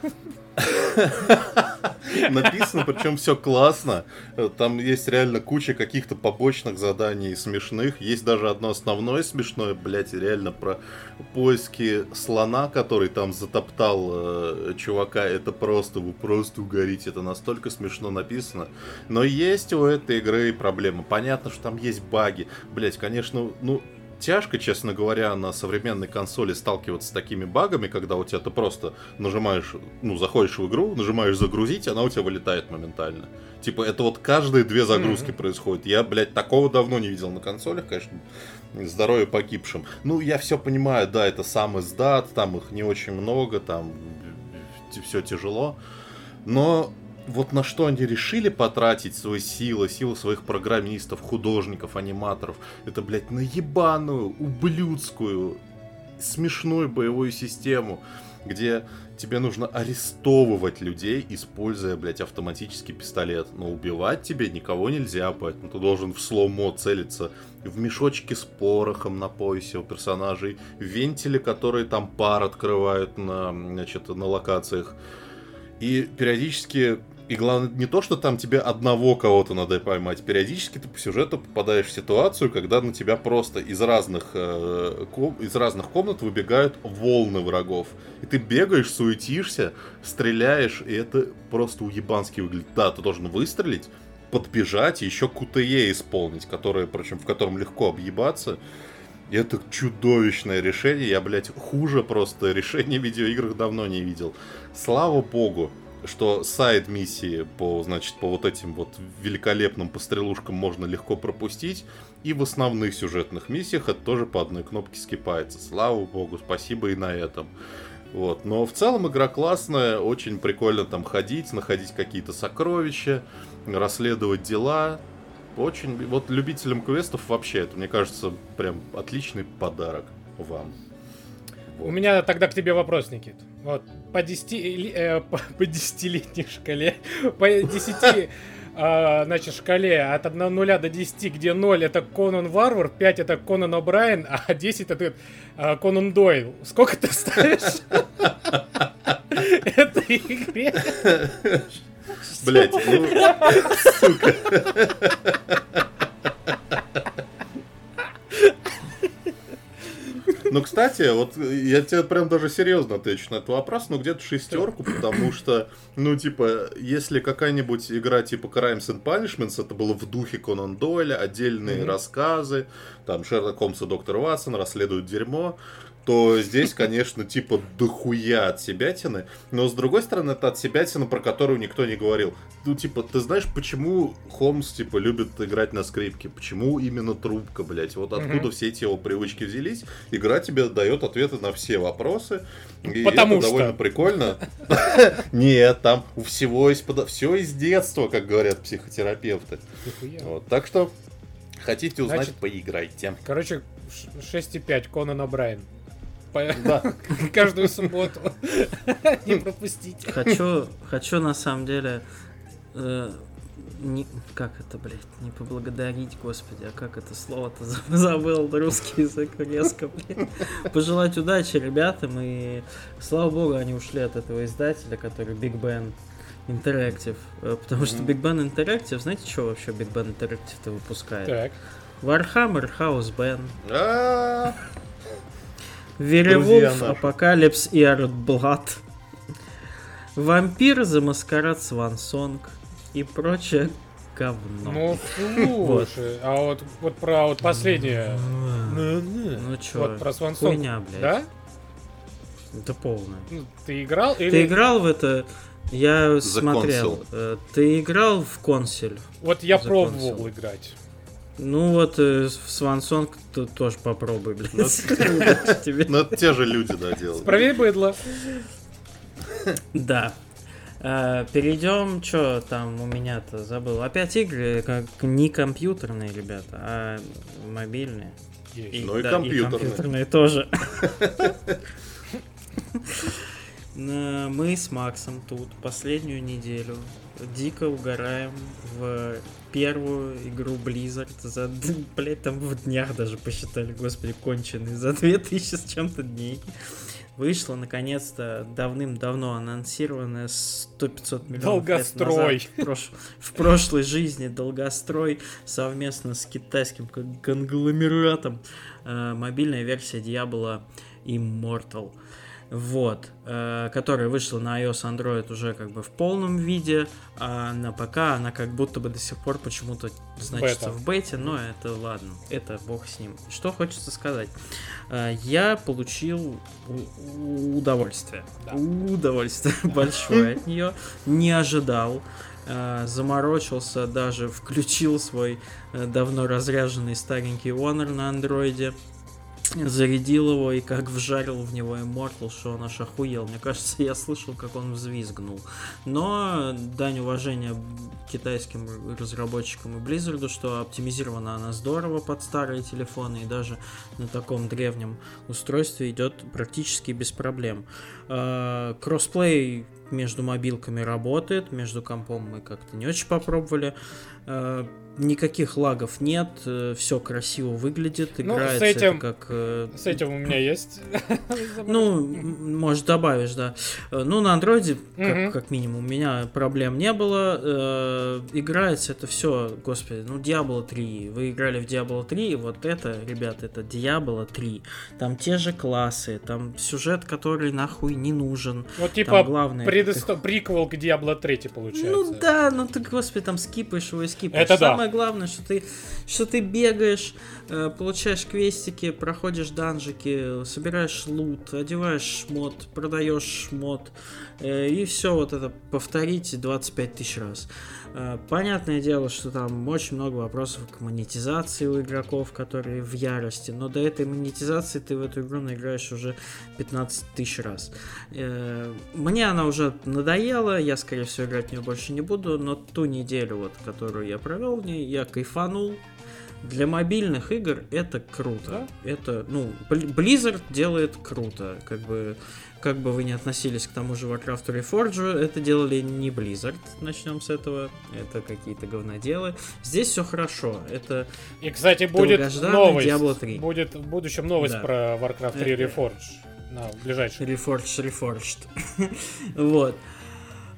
Написано, причем все классно. Там есть реально куча каких-то побочных заданий смешных. Есть даже одно основное смешное, блядь, реально про поиски слона, который там затоптал э, чувака. Это просто, вы просто угорите. Это настолько смешно написано. Но есть у этой игры проблема. Понятно, что там есть баги. Блять, конечно, ну, тяжко, честно говоря, на современной консоли сталкиваться с такими багами, когда у тебя ты просто нажимаешь, ну, заходишь в игру, нажимаешь загрузить, она у тебя вылетает моментально. Типа, это вот каждые две загрузки mm-hmm. происходит. Я, блядь, такого давно не видел на консолях, конечно. Здоровье погибшим. Ну, я все понимаю, да, это сам издат, там их не очень много, там все тяжело. Но вот на что они решили потратить свои силы, силы своих программистов, художников, аниматоров, это, блядь, на ебаную, ублюдскую, смешную боевую систему, где тебе нужно арестовывать людей, используя, блядь, автоматический пистолет. Но убивать тебе никого нельзя, поэтому ты должен в слоумо целиться в мешочке с порохом на поясе у персонажей, вентили, которые там пар открывают на, значит, на локациях. И периодически и главное не то, что там тебе одного кого-то надо поймать. Периодически ты по сюжету попадаешь в ситуацию, когда на тебя просто из разных, э, ком, из разных комнат выбегают волны врагов. И ты бегаешь, суетишься, стреляешь, и это просто уебански выглядит. Да, ты должен выстрелить, подбежать и еще QTE исполнить, которое, причем в котором легко объебаться. И это чудовищное решение. Я, блядь, хуже просто решения в видеоиграх давно не видел. Слава богу, что сайт миссии по, значит, по вот этим вот великолепным пострелушкам можно легко пропустить. И в основных сюжетных миссиях это тоже по одной кнопке скипается. Слава богу, спасибо и на этом. Вот. Но в целом игра классная, очень прикольно там ходить, находить какие-то сокровища, расследовать дела. Очень, вот любителям квестов вообще, это, мне кажется, прям отличный подарок вам. У меня тогда к тебе вопрос, Никит. Вот, по 10, э, по, по 10-летней шкале, по 10 э, значит, шкале от 1 0 до 10, где 0 это Конан Варвар, 5 это Конан О'Брайен, а 10 это э, Конан Дойл. Сколько ты ставишь этой игре? Блять, ну, сука. Ну, кстати, вот я тебе прям даже серьезно отвечу на этот вопрос, ну где-то шестерку, потому что, ну, типа, если какая-нибудь игра типа Crimes and Punishments, это было в духе Конан Дойля, отдельные mm-hmm. рассказы, там Шерлок Холмс и доктор Ватсон расследуют дерьмо, то здесь, конечно, типа дохуя от себятины. Но с другой стороны, это от себятины, про которую никто не говорил. Ну, типа, ты знаешь, почему Холмс, типа, любит играть на скрипке? Почему именно трубка, блядь? Вот откуда mm-hmm. все эти его привычки взялись? Игра тебе дает ответы на все вопросы. И Потому это что... довольно прикольно. Нет, там у всего есть все из детства, как говорят психотерапевты. Так что хотите узнать, поиграйте. Короче, 6,5 Конан О'Брайен. Да. Каждую субботу. Не пропустите. Хочу, хочу на самом деле э, не, как это, блядь, не поблагодарить, господи, а как это слово-то забыл, русский язык резко, блядь. Пожелать удачи ребятам, и слава богу, они ушли от этого издателя, который Bigben Interactive, э, потому что Bigben Interactive, знаете, что вообще Bigben Interactive-то выпускает? Так. Warhammer Chaosbane. Werewolf, Apocalypse Earthblood. Vampire, the Masquerade Swansong и прочее говно. Ну, слушай, а вот, вот про вот последнее. Ну чё, вот про Свансонг. Хуйня, блядь. Да? Это полное. Ну, ты играл или... Ты играл в это... Я смотрел. Console. Ты играл в консель? Вот я пробовал играть. Ну вот э, в Свансонг ты тоже попробуй, блядь. Ну, ну те же люди, да, делают. Проверь быдло. Да. А, перейдем, что там у меня-то забыл. Опять игры, как не компьютерные, ребята, а мобильные. И, ну и да, компьютерные. И компьютерные тоже. Мы с Максом тут последнюю неделю дико угораем в первую игру Blizzard за, блядь, там в днях даже посчитали, господи, конченый, за 2000 с чем-то дней. Вышла, наконец-то, давным-давно анонсированная 100-500 миллионов Долгострой. Лет назад, в, прош... в прошлой жизни Долгострой совместно с китайским конгломератом э, мобильная версия Diablo Immortal вот, э, которая вышла на iOS Android уже как бы в полном виде, а на ПК она как будто бы до сих пор почему-то значится Бета. в бете, но это ладно, это бог с ним. Что хочется сказать? Э, я получил удовольствие, да. удовольствие большое от нее, не ожидал э, заморочился, даже включил свой давно разряженный старенький Honor на андроиде зарядил его и как вжарил в него Immortal, что он аж охуел. Мне кажется, я слышал, как он взвизгнул. Но дань уважения китайским разработчикам и Blizzard, что оптимизирована она здорово под старые телефоны и даже на таком древнем устройстве идет практически без проблем. А, кроссплей между мобилками работает, между компом мы как-то не очень попробовали. А, никаких лагов нет, э, все красиво выглядит, играется ну, с этим, как... Э, с этим у меня есть. Ну, может, добавишь, да. Э, ну, на андроиде, как, как минимум, у меня проблем не было. Играется это все, господи, ну, Diablo 3. Вы играли в Diablo 3, вот это, ребят, это Diablo 3. Там те же классы, там сюжет, который нахуй не нужен. Вот, типа, главное, предысто... приквел к Diablo 3, получается. Ну да, ну ты, господи, там скипаешь его скипаешь. Это да. Самое главное, что ты, что ты бегаешь, э, получаешь квестики, проходишь данжики, собираешь лут, одеваешь шмот, продаешь шмот, э, и все вот это повторить 25 тысяч раз. Э, Понятное дело, что там очень много вопросов к монетизации у игроков, которые в ярости, но до этой монетизации ты в эту игру наиграешь уже 15 тысяч раз. Э, Мне она уже надоела, я, скорее всего, играть в нее больше не буду, но ту неделю, вот, которую я провел в ней, я кайфанул. Для мобильных игр это круто. Это, ну, Blizzard делает круто. Как бы, как бы вы не относились к тому же Warcraft Reforged, это делали не Blizzard, начнем с этого. Это какие-то говноделы. Здесь все хорошо. Это И, кстати, будет новость. Diablo 3. Будет в будущем новость Да. про Warcraft 3 Это- Reforged. На ближайший. Reforged, Reforged. вот.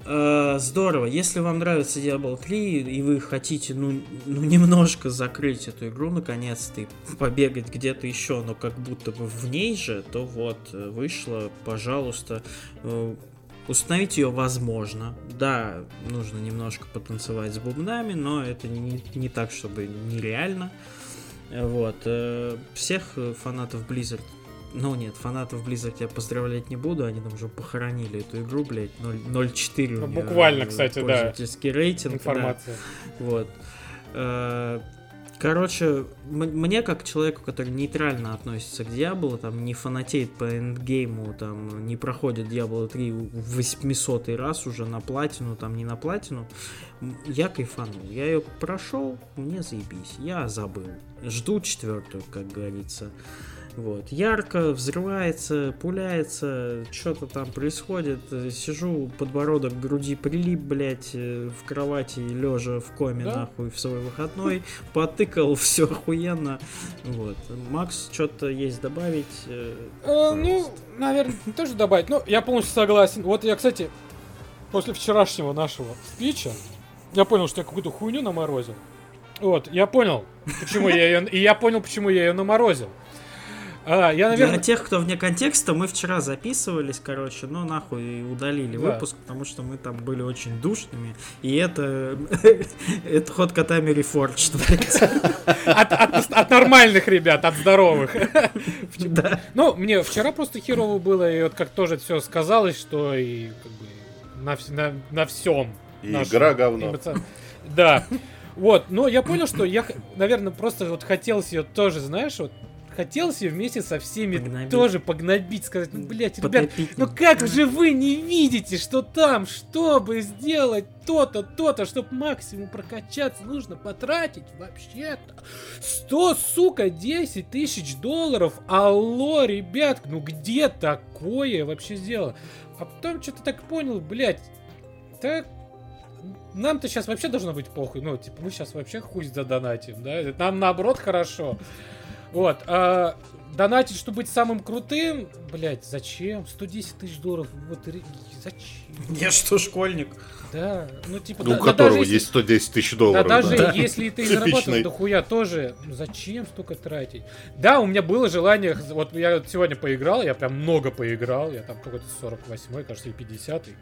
Э, Здорово. Если вам нравится Diablo 3 и вы хотите, ну, ну, немножко закрыть эту игру, наконец-то, и побегать где-то еще, но как будто бы в ней же, то вот, э, вышло, пожалуйста, э, Установить ее возможно. Да, нужно немножко потанцевать с бубнами, но это не, не так, чтобы нереально. Вот. Всех фанатов Blizzard ну нет, фанатов Blizzard я поздравлять не буду, они там уже похоронили эту игру, блядь, 0 0.4 у Ну, буквально, кстати, да. рейтинг. да. Информация. Вот. Э, Короче, мне как человеку, который нейтрально относится к Диабло, там не фанатеет по эндгейму, там не проходит Diablo 3 в 800 раз уже на платину, там не на платину, я кайфанул. Я ее прошел, мне заебись, я забыл. Жду четвертую, как говорится. Вот. Ярко взрывается, пуляется, что-то там происходит. Сижу, подбородок к груди прилип, блядь, э, в кровати, лежа в коме, Да? нахуй, в свой выходной. Потыкал, все охуенно. Вот. Макс, что-то есть добавить? Э, Э, ну, наверное, тоже добавить. Ну, я полностью согласен. Вот я, кстати, после вчерашнего нашего спича, я понял, что я какую-то хуйню наморозил. Вот, я понял, почему я ее... И я понял, почему я ее наморозил. А, я, наверное... Для тех, кто вне контекста, мы вчера записывались, короче, но нахуй и удалили Да. выпуск, потому что мы там были очень душными, и это, это ход котами Reforged, блядь. От, от- от нормальных ребят, от здоровых. Да. Ну, мне вчера просто херово было, и вот как тоже все сказалось, что и как бы на, вс- на, на всем. И нашем игра говно. эмоци- Да. Вот, но я понял, что я, наверное, просто вот хотелось ее тоже, знаешь, вот хотелось ее вместе со всеми Погнобить. тоже погнобить, сказать, ну, блядь, ребят, Потопить. ну как же вы не видите, что там, чтобы сделать то-то, то-то, чтобы максимум прокачаться, нужно потратить вообще-то 100, сука, 10 тысяч долларов. Алло, ребят, ну где такое вообще сделано? А потом что-то так понял, блядь, так нам-то сейчас вообще должно быть похуй. Ну, типа, мы сейчас вообще хуй задонатим, да? Нам наоборот хорошо. Вот. А донатить, чтобы быть самым крутым, блядь, зачем? 110 тысяч долларов. Вот зачем? Я что, школьник? Да, ну типа... У да- да которого даже есть 110 тысяч Да долларов. даже да. если ты Типичный. зарабатываешь дохуя тоже, ну зачем столько тратить? Да, у меня было желание, вот я вот сегодня поиграл, я прям много поиграл, я там какой-то 48-й, кажется, или 50-й.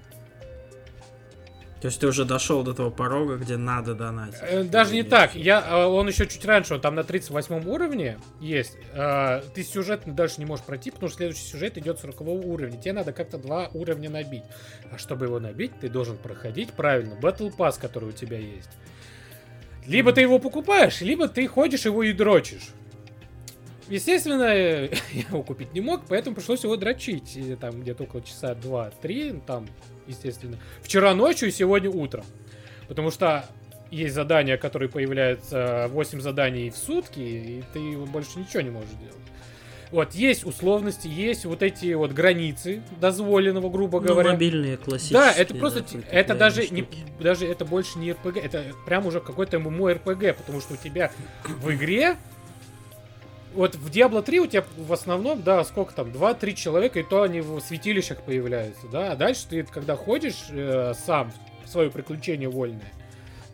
То есть ты уже дошел до того порога, где надо донатить. Э, Даже не так. Я, э, он еще чуть раньше, он там на 38 уровне есть. Э, Ты сюжет дальше не можешь пройти, потому что следующий сюжет идет с 40 уровня. Тебе надо как-то два уровня набить. А чтобы его набить, ты должен проходить правильно Battle Pass, который у тебя есть. Либо ты его покупаешь, либо ты ходишь его и дрочишь. Естественно, я его купить не мог, поэтому пришлось его дрочить. И там где-то около часа 2-3, ну, там, естественно. Вчера ночью и сегодня утром. Потому что есть задания, которые появляются 8 заданий в сутки, и ты больше ничего не можешь делать. Вот, есть условности, есть вот эти вот границы дозволенного, грубо Ну, говоря. мобильные классические. Да, это просто, да, это даже не, даже это больше не РПГ, это прям уже какой-то ММО-РПГ, потому что у тебя в игре, вот в Diablo 3 у тебя в основном, да, сколько там, 2-3 человека, и то они в святилищах появляются, да, а дальше ты, когда ходишь э, сам в свое приключение вольное,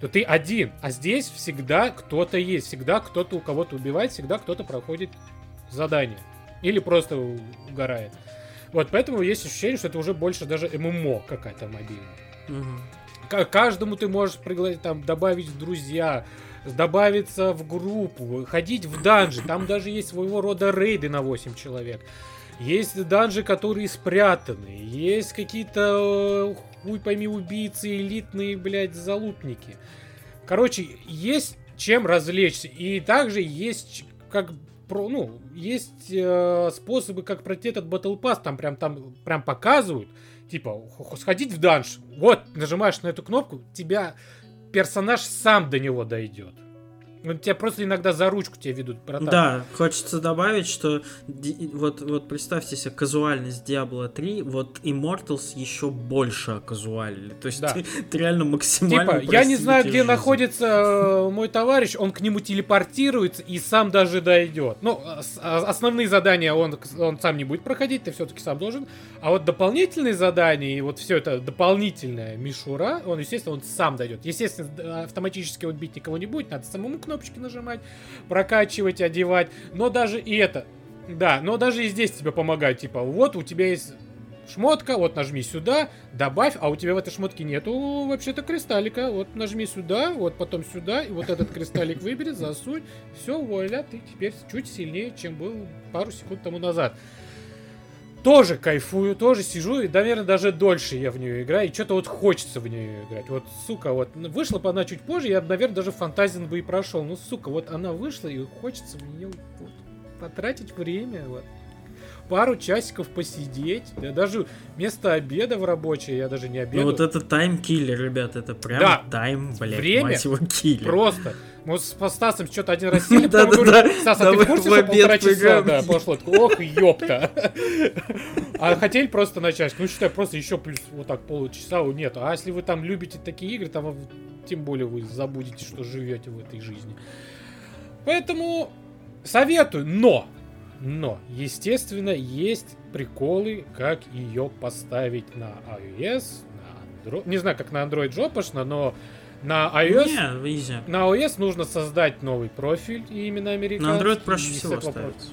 то ты один, а здесь всегда кто-то есть, всегда кто-то у кого-то убивает, всегда кто-то проходит задание. Или просто угорает. Вот поэтому есть ощущение, что это уже больше даже ММО какая-то мобильная. Мгм. Ка- Каждому ты можешь пригласить, там, добавить в друзья, добавиться в группу, ходить в данжи. Там даже есть своего рода рейды на 8 человек. Есть данжи, которые спрятаны. Есть какие-то, э, хуй пойми, убийцы, элитные, блядь, залупники. Короче, есть чем развлечься. И также есть как ну, есть э, способы, как пройти этот Battle Pass, там прям, там прям показывают, типа, сходить в данж, вот, нажимаешь на эту кнопку, тебя персонаж сам до него дойдет. Ну, тебя просто иногда за ручку тебя ведут, братан. Да, хочется добавить, что вот, вот представьте себе казуальность Diablo 3, вот Immortals еще больше казуалили. То есть Да. ты, ты реально максимально Типа, я не знаю, где жизнь. находится э, мой товарищ, он к нему телепортируется и сам даже дойдет. Ну, а, основные задания он, он сам не будет проходить, ты все-таки сам должен. А вот дополнительные задания и вот все это дополнительная мишура, он, естественно, он сам дойдет. Естественно, автоматически он бить никого не будет, надо самому кнопочки нажимать, прокачивать, одевать. Но даже и это, да, но даже и здесь тебе помогают. Типа, вот у тебя есть шмотка, вот нажми сюда, добавь, а у тебя в этой шмотке нету вообще-то кристаллика. Вот нажми сюда, вот потом сюда, и вот этот кристаллик выбери, засунь. Все, вуаля, ты теперь чуть сильнее, чем был пару секунд тому назад. Тоже кайфую, тоже сижу, и, наверное, даже дольше я в нее играю, и что-то вот хочется в нее играть. Вот, сука, вот, ну, вышла бы она чуть позже, я, наверное, даже Fantasian бы и прошел. Ну, сука, вот она вышла, и хочется в нее вот, потратить время, вот пару часиков посидеть. Я даже вместо обеда в рабочее, я даже не Ну обедаю. вот это time killer, ребят, это прям Да. time, блядь, Время мать его, киллер. Просто. Мы с Стасом что-то один раз сели, потом говорю. Стас, а ты в курсе, что полтора часа? Такой, Ох, ёпта. А хотели просто начать, ну считай, просто еще плюс вот так полчаса, нет. А если вы там любите такие игры, там тем более вы забудете, что живете в этой жизни. Поэтому советую, но, но, естественно, есть приколы, как ее поставить на iOS, на Android. Не знаю, как на Android жопошно, но на iOS... Не, изи. На iOS нужно создать новый профиль, и именно американский. На Android проще всего ставится.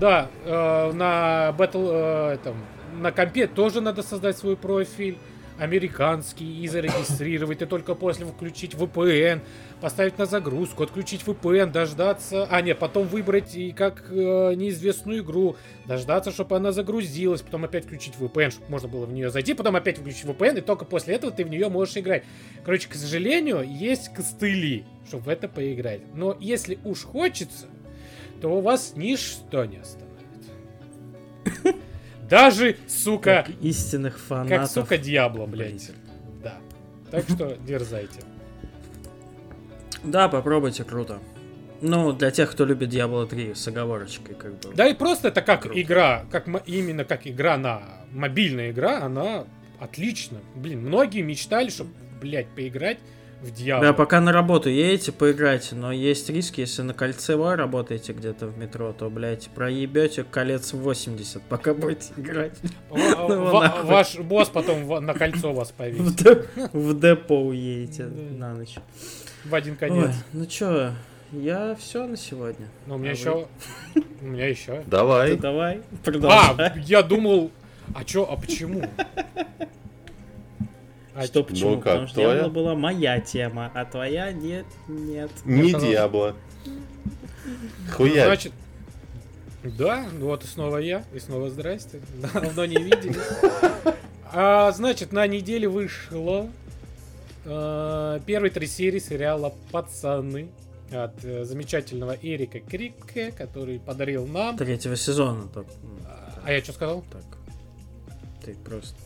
Да, э, на Battle, э, этом, на компе тоже надо создать свой профиль американский и зарегистрировать, и только после включить VPN, поставить на загрузку, отключить VPN, дождаться, а нет, потом выбрать и как э, неизвестную игру, дождаться, чтобы она загрузилась, потом опять включить VPN, чтобы можно было в нее зайти, потом опять включить VPN, и только после этого ты в нее можешь играть. Короче, к сожалению, есть костыли, чтобы в это поиграть. Но если уж хочется, то у вас ничто не остановит. Даже, сука, Как истинных фанатов. как, сука, Диабло, блядь. Да. Так что дерзайте. Да, попробуйте, круто. Ну, для тех, кто любит Diablo 3 с оговорочкой, как бы. Да и просто это как Круто. игра, как именно как игра на мобильная игра, она отлично. Блин, многие мечтали, чтобы, блядь, поиграть в Диабло. Да, пока на работу едете, поиграйте, но есть риски, если на кольце вы работаете где-то в метро, то, блядь, проебете колец 80, пока будете играть. Ну. Ваш босс потом на кольцо вас повесит. в депо уедете на ночь. В один конец. ну чё, я все на сегодня. Но у меня а еще... У меня еще... Ты Давай. давай, А, я думал... А чё, а почему? А Что, почему? Ну как, Потому что твоя? Diablo была моя тема, а твоя нет, нет. Не сказал, Диабло. Ну, Хуя. Значит, да, вот и снова я, и снова здрасте. Давно не видели. А, значит, на неделе вышло э, первые три серии сериала «Пацаны» от э, замечательного Эрика Крипке, который подарил нам... Третьего сезона только. ну, А я что сказал? Так. Ты просто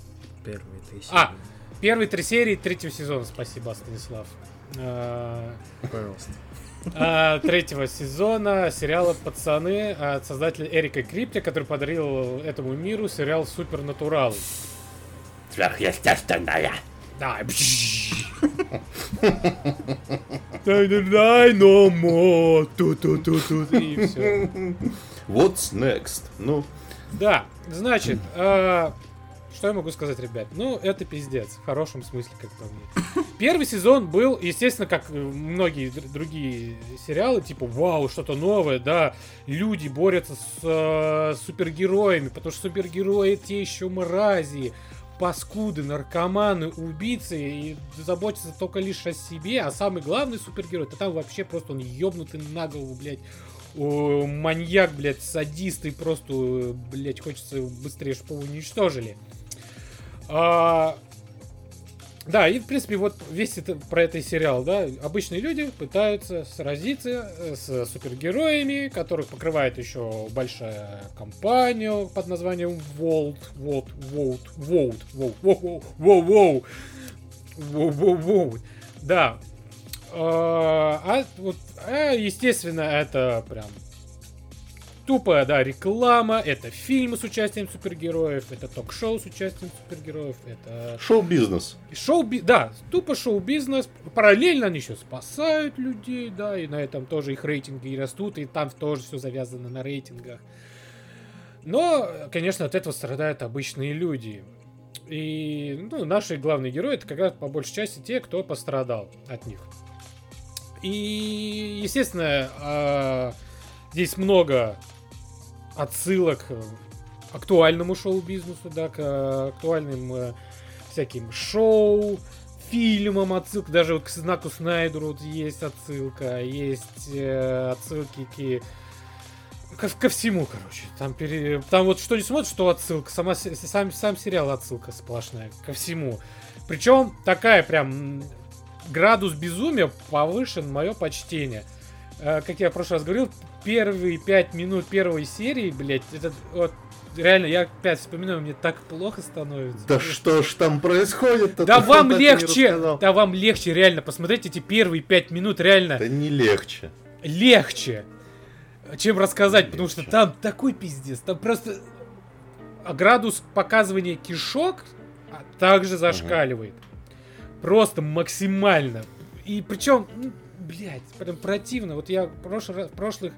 первые три серии. А. Первые три серии третьего сезона, спасибо, Станислав. Э, Пожалуйста. а, третьего сезона сериала «Пацаны» от создателя Эрика Крипте, который подарил этому миру сериал «Супернатурал». Сверхъестественное. Да. Дайнамо, ту-ту-ту-ту, и все. What's next? Ну, Да, значит, а, что я могу сказать, ребят? Ну, это пиздец, в хорошем смысле, как по мне. Первый сезон был, естественно, как многие др- другие сериалы, типа, вау, что-то новое, да, люди борются с э, супергероями, потому что супергерои те еще мрази, паскуды, наркоманы, убийцы, и заботятся только лишь о себе, а самый главный супергерой, то там вообще просто он ёбнутый на голову, блядь, маньяк, блядь, садист, и просто, э, блядь, хочется быстрее, чтобы его уничтожили. А, да, и в принципе вот весь это, про этот сериал, да, обычные люди пытаются сразиться э, с супергероями, которых покрывает еще большая компания под названием Волт, Волт, Волт, Волт, Волт, Воу, Воу, Воу, Воу, да. А а вот, а, естественно, это прям тупая, да, реклама, это фильмы с участием супергероев, это ток-шоу с участием супергероев, это Шоу-бизнес. шоу да, тупо шоу-бизнес. Параллельно они еще спасают людей, да, и на этом тоже их рейтинги и растут, и там тоже все завязано на рейтингах. Но, конечно, от этого страдают обычные люди. И ну, наши главные герои это как раз по большей части те, кто пострадал от них. И, естественно, а, здесь много отсылок к актуальному шоу-бизнесу, да, к э, актуальным э, всяким шоу, фильмам отсылка, даже вот к знаку Снайдеру вот есть отсылка, есть э, отсылки к ко, ко всему, короче. Там, пере... там вот что не смотришь, что отсылка. Сама, сам, сам сериал отсылка сплошная. Ко всему. Причем такая прям градус безумия повышен, мое почтение. Э, как я в прошлый раз говорил, первые пять минут первой серии, блядь, это вот реально, я опять вспоминаю, мне так плохо становится. Да что ж там происходит? Да вам легче, да вам легче, реально, посмотреть эти первые пять минут, реально Да не легче. легче, чем рассказать, потому что Легче. там такой пиздец, там просто а градус показывания кишок а, также зашкаливает. Просто максимально. И причем, ну, блядь, прям противно. Вот я в прошлый раз- в прошлых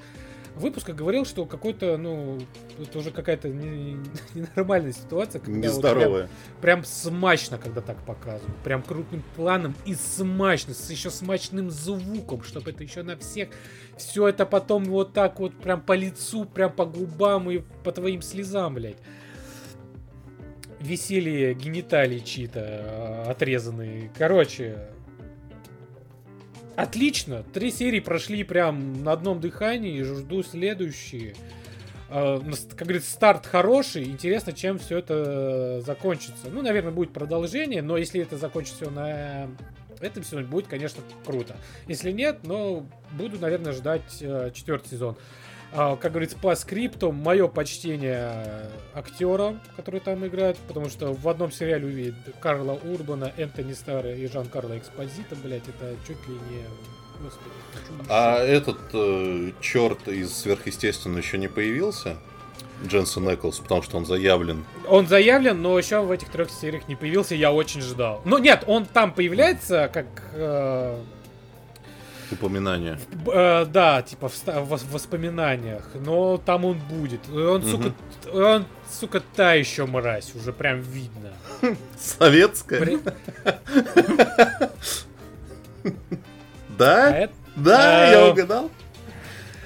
выпусках говорил, что какой-то, ну, это уже какая-то не- ненормальная ситуация. когда вот прям- Нездоровая. Прям смачно, когда так показывают. Прям крупным планом и смачно, с еще смачным звуком, чтобы это еще на всех. Все это потом вот так вот прям по лицу, прям по губам и по твоим слезам, блядь. Веселье гениталий чьи-то э, отрезанные. Короче, отлично. Три серии прошли прям на одном дыхании. Жду следующие. Э, как говорится, старт хороший. Интересно, чем все это закончится. Ну, наверное, будет продолжение, но если это закончится на этом сезоне, будет, конечно, круто. Если нет, но буду, наверное, ждать э, четвертый сезон. А, как говорится, по скрипту, мое почтение актера, который там играет, потому что в одном сериале увидеть Карла Урбана, Энтони Старра и Жан-Карла Экспозита, блять, это чуть ли не... Господи. А этот э, черт из сверхъестественного еще не появился? Дженсен Эклс, потому что он заявлен. Он заявлен, но еще в этих трех сериях не появился, я очень ждал. Ну нет, он там появляется как... э, Упоминание. б- э, да, типа в, в вос- воспоминаниях, но там он будет. Он, сука, он, сука, та еще мразь, уже прям видно. Советская? При- Да? а это- Да, А, я угадал.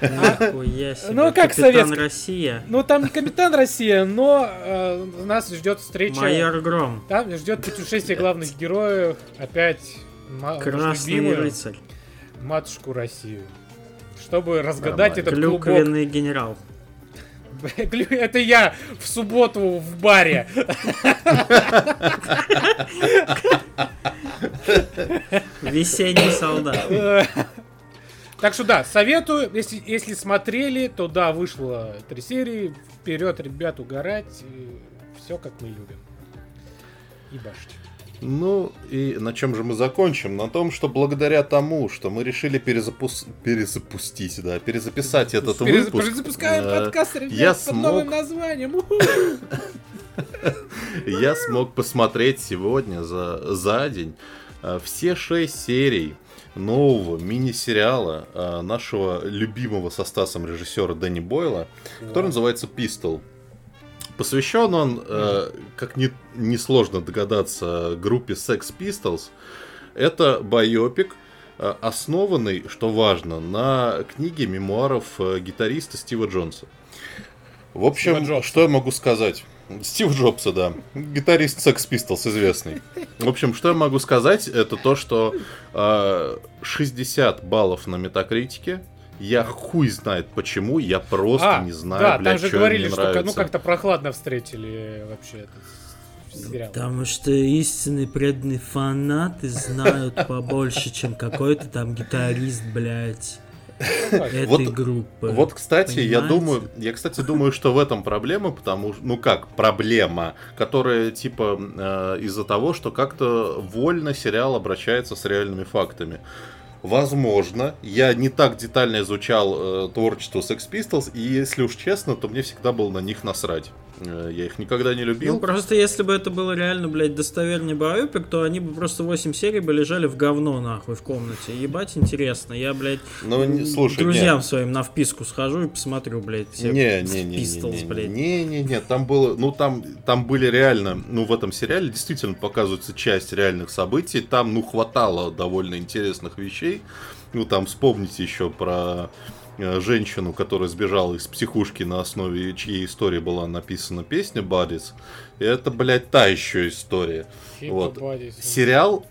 Нихуя себе. Ну, как Капитан советский. Россия. Ну, там не Капитан Россия, но э, нас ждет встреча. Майор Гром. Там ждет путешествие главных героев. Опять Красный любимую рыцарь. Матушку Россию. Чтобы разгадать Нормально. этот клубок. Клюквенный генерал. Клю- Это я в субботу в баре. Весенний солдат. Так что да, советую, если, если смотрели, то да, вышло три серии. Вперед, ребят, угорать. Все как мы любим. И башить. Ну, и на чем же мы закончим? На том, что благодаря тому, что мы решили перезапус- перезапустить, да, перезаписать этот Перез- выпуск. Перезапускаем э, подкаст, ребят, я под новым смог- названием. Уху! Я смог посмотреть сегодня за, за день э, все шесть серий нового мини-сериала э, нашего любимого со Стасом режиссера Дэнни Бойла, который называется Pistol. Посвящен он, э, как не, несложно догадаться, группе Sex Pistols. Это байопик, э, основанный, что важно, на книге мемуаров э, гитариста Стива Джонса. В общем, что я могу сказать? Стив Джобса, да. Гитарист Sex Pistols известный. В общем, что я могу сказать, это то, что э, 60 баллов на метакритике. Я хуй знает почему, я просто А, не знаю, да, блядь, там же что говорили, что нравится. ну как-то прохладно встретили вообще этот сериал. Потому что истинные преданные фанаты знают побольше, чем какой-то там гитарист, блядь, этой Вот- группы. Вот, кстати, я Понимаете? думаю, я, кстати, думаю, что в этом проблема, потому что, ну как, проблема, которая, типа, э, из-за того, что как-то вольно сериал обращается с реальными фактами. Возможно, я не так детально изучал э, творчество Sex Pistols, и если уж честно, то мне всегда было на них насрать. Э, я их никогда не любил. Ну, просто если бы это было реально, блядь, достоверный байопик, то они бы просто 8 серий бы лежали в говно, нахуй, в комнате. Ебать, интересно. Я, блядь, Ну, не- слушай, друзьям нет. своим на вписку схожу и посмотрю, блядь, все Не, не, не, Pistols, не, блядь. не, не, не, там было, ну там, там были реально, ну в этом сериале действительно показывается часть реальных событий, там, ну хватало довольно интересных вещей, ну там вспомните еще про женщину, которая сбежала из психушки на основе чьей истории была написана песня Бадис, это, блядь, та еще история. Хит вот. Bodies. Сериал,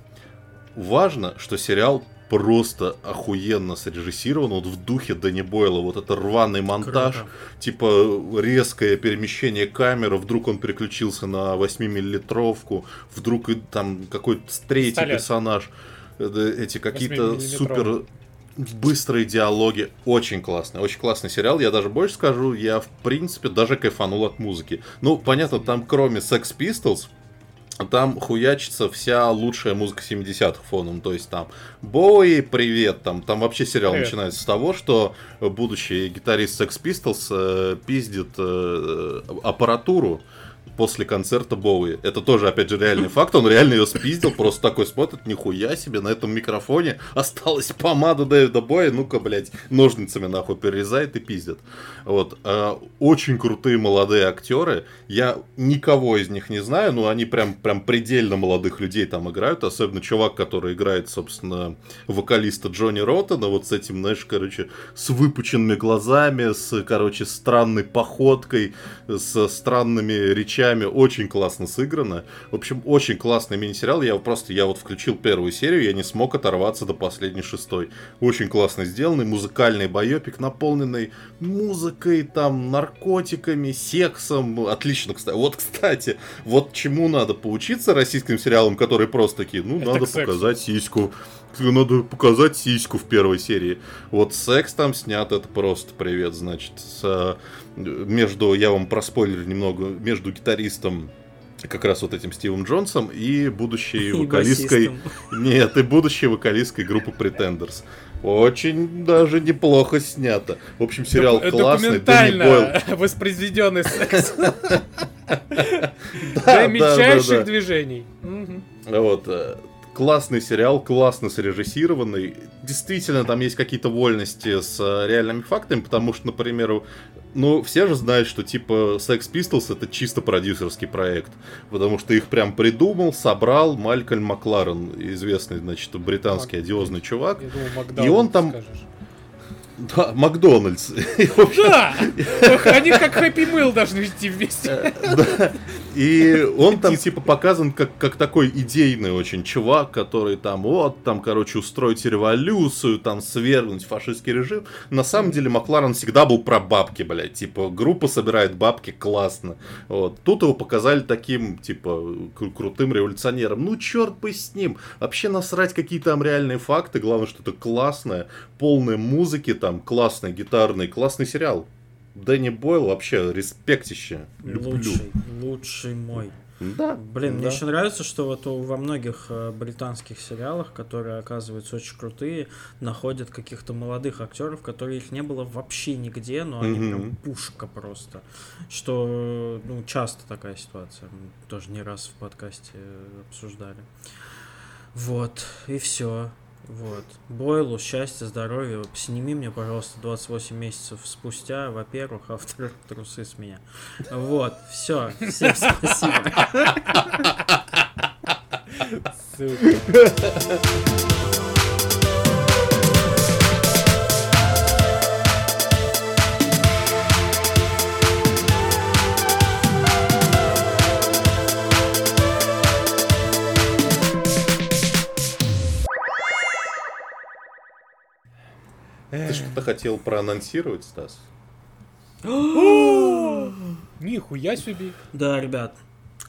важно, что сериал просто охуенно срежиссирован, вот в духе Дэнни Бойла, вот это рваный монтаж, Круто. типа резкое перемещение камеры, вдруг он переключился на 8-миллилитровку, вдруг и там какой-то третий Пистолет. персонаж, э, эти какие-то 8-миллиметровый. супер быстрые диалоги, очень классный, очень классный сериал, я даже больше скажу, я в принципе даже кайфанул от музыки. Ну, понятно, там кроме Sex Pistols, там хуячится вся лучшая музыка 70-х фоном, то есть там Бои, привет, там, там вообще сериал Привет. начинается с того, что будущий гитарист Sex Pistols э, пиздит э, аппаратуру после концерта Боуи. Это тоже, опять же, реальный факт. Он реально ее спиздил, просто такой смотрит, нихуя себе, на этом микрофоне осталась помада Дэвида Боя, ну-ка, блядь, ножницами нахуй перерезает и пиздит. Вот. э, Очень крутые молодые актеры. Я никого из них не знаю, но они прям, прям предельно молодых людей там играют. Особенно чувак, который играет, собственно, вокалиста Джонни Роттена, вот с этим, знаешь, короче, с выпученными глазами, с, короче, странной походкой, со странными речами. Очень классно сыграно. В общем, очень классный мини-сериал. Я просто, я вот включил первую серию, я не смог оторваться до последней шестой. Очень классно сделанный, музыкальный байопик, наполненный музыкой, там, наркотиками, сексом. Отлично, кстати. Вот, кстати, вот чему надо поучиться российским сериалам, которые просто такие, ну, Это надо показать сиську. Надо показать сиську в первой серии. Вот секс там снят, это просто привет, значит. С, э, между, я вам проспойлерю немного, между гитаристом как раз вот этим Стивом Джонсом и будущей И вокалисткой... басистом. Нет, и будущей вокалисткой группы Pretenders. Очень даже неплохо снято. В общем, сериал Док- классный. Дэнни Бойл. Документально воспроизведенный секс. Да, мельчайших движений. Вот. Э, Классный сериал, классно срежиссированный. Действительно, там есть какие-то вольности с э, реальными фактами, потому что, например, ну, все же знают, что типа Sex Pistols это чисто продюсерский проект. Потому что их прям придумал, собрал Малькольм Макларен, известный, значит, британский Мак- одиозный чувак. Я думал, И он там- скажешь. Да, Макдональдс. Да! Они как Хэппи Мыл должны идти вместе. И он там типа показан как, как такой идейный очень чувак, который там вот, там, короче, устроить революцию, там свергнуть фашистский режим. На самом деле Макларен всегда был про бабки, блядь. Типа, группа собирает бабки, классно. Вот. Тут его показали таким, типа, кру- крутым революционером. Ну, черт бы с ним. Вообще насрать какие там реальные факты. Главное, что это классное, полное музыки, там, классный гитарный, классный сериал. Дэнни Бойл вообще респектище. Люблю. Лучший, лучший мой. Да. Блин, мне да. еще нравится, что вот во многих э, британских сериалах, которые оказываются очень крутые, находят каких-то молодых актеров, которые их не было вообще нигде, но они Мгм. прям пушка просто. Что, ну, часто такая ситуация. Мы тоже не раз в подкасте э, обсуждали. Вот, и все. Вот. Бойлу, счастья, здоровья. Сними мне, пожалуйста, 28 месяцев спустя, во-первых, а во-вторых, трусы с меня. Вот, все. Всем спасибо. Сука. Ты что-то хотел проанонсировать, Стас? Нихуя себе. Да, ребят,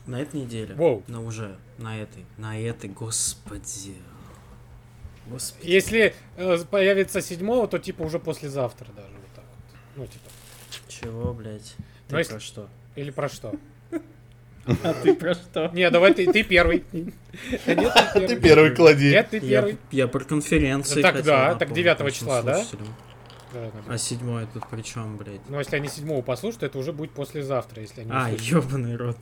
на этой неделе, Воу. но уже на этой, на этой, господи. Господи. Если э, появится седьмого, то типа уже послезавтра даже вот так вот. Ну, типа. Чего, блядь? Ты Ну, если- про что? Или про что? А ты про что? Не, давай ты, ты первый. Нет, ты Ты первый клади. Нет, ты первый. я про конференции так да, так напомнить 9 нашим числа, да? А седьмой тут при чем, блядь? Ну, если они седьмого послушают, это уже будет послезавтра, если они А, ёбаный рот.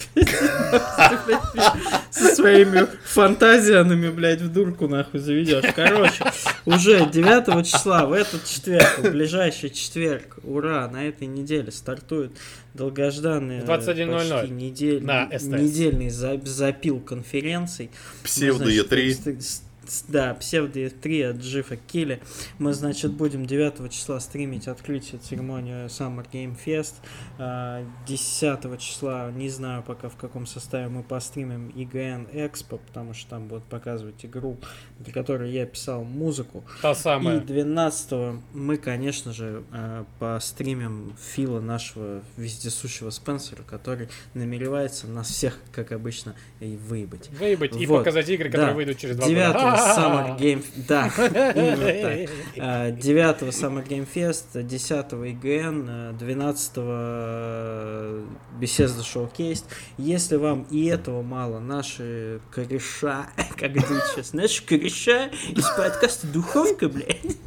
Со своими фантазиями, блядь, в дурку нахуй заведешь. Короче, уже 9 числа, в этот четверг, в ближайший четверг, ура, на этой неделе стартует долгожданный 21:00 почти недель- недельный за- запил конференций. Псевдо Мы, значит, Е3. Да, псевдо Е3 от Джифа Килли. Мы, значит, будем 9 числа стримить открытие церемонию Summer Game Fest. А, 10 числа, не знаю пока в каком составе, мы постримим IGN Expo, потому что там будут показывать игру, для которой я писал музыку. Та И самая. 12 мы, конечно же, э, постримим Фила, нашего вездесущего Спенсера, который намеревается нас всех, как обычно, и выебать. Выебать и Вот. показать игры, которые Да. выйдут через два 9 года. Summer Game... Да, именно так. А, 9 Summer Game Fest, 10 IGN, э, 12 Bethesda Showcase. Если вам и этого мало, наши кореша, как говорит сейчас, наши кореша из подкаста Духовка, блядь.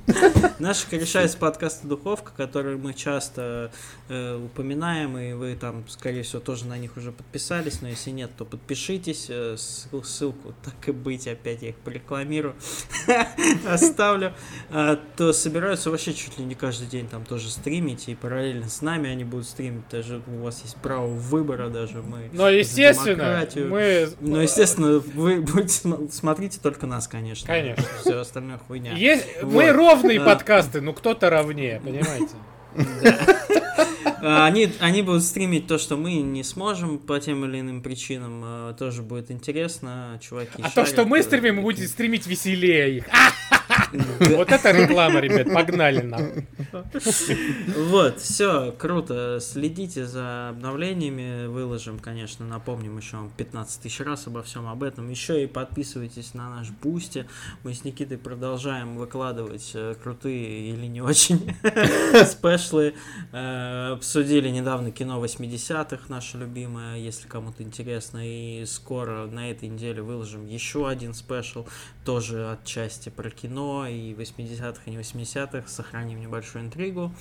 Наши кореша из подкаста Духовка, которые мы часто э, упоминаем, и вы там, скорее всего, тоже на них уже подписались, но если нет, то подпишитесь. э, ссыл- Ссылку, так и быть, опять я их порекламирую, оставлю. А, То собираются вообще чуть ли не каждый день там тоже стримить, и параллельно с нами они будут стримить, даже у вас есть право выбора даже, мы... Но, естественно, мы... Ну, естественно, вы будете см- смотрите только нас, конечно. Конечно. Все остальное хуйня. Есть... Мы ровные подкасты, ну кто-то ровнее, понимаете? А, Они, они будут стримить то, что мы не сможем по тем или иным причинам. а, Тоже будет интересно, чуваки. А то, что мы стримим, вы будете стримить веселее их. Вот это реклама, ребят, погнали нам. Вот, все, круто. Следите за обновлениями. Выложим, конечно, напомним еще вам 15 тысяч раз обо всем об этом. Еще и подписывайтесь на наш Boosty. Мы с Никитой продолжаем выкладывать э, крутые или не очень спешлы. Э, Обсудили недавно кино 80-х, наше любимое, если кому-то интересно. И скоро на этой неделе выложим еще один спешл, тоже отчасти про кино и 80-х, и не 80-х. Сохраним небольшую интригу.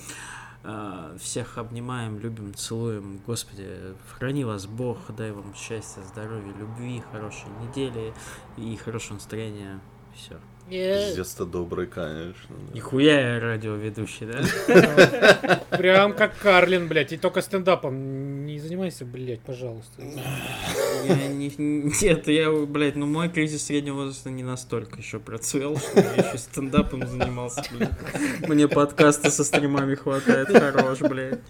Э, Всех обнимаем, любим, целуем. Господи, храни вас Бог, дай вам счастья, здоровья, любви, хорошей недели и хорошего настроения. Все. Пиздец-то добрый, конечно. да. Нихуя я радиоведущий, да? Прям как Карлин, блядь. И только стендапом не занимайся, блядь, пожалуйста. Я не, нет, я, блядь, ну мой кризис среднего возраста не настолько еще процвел, что я еще стендапом занимался, блядь. Мне подкаста со стримами хватает, хорош, блядь.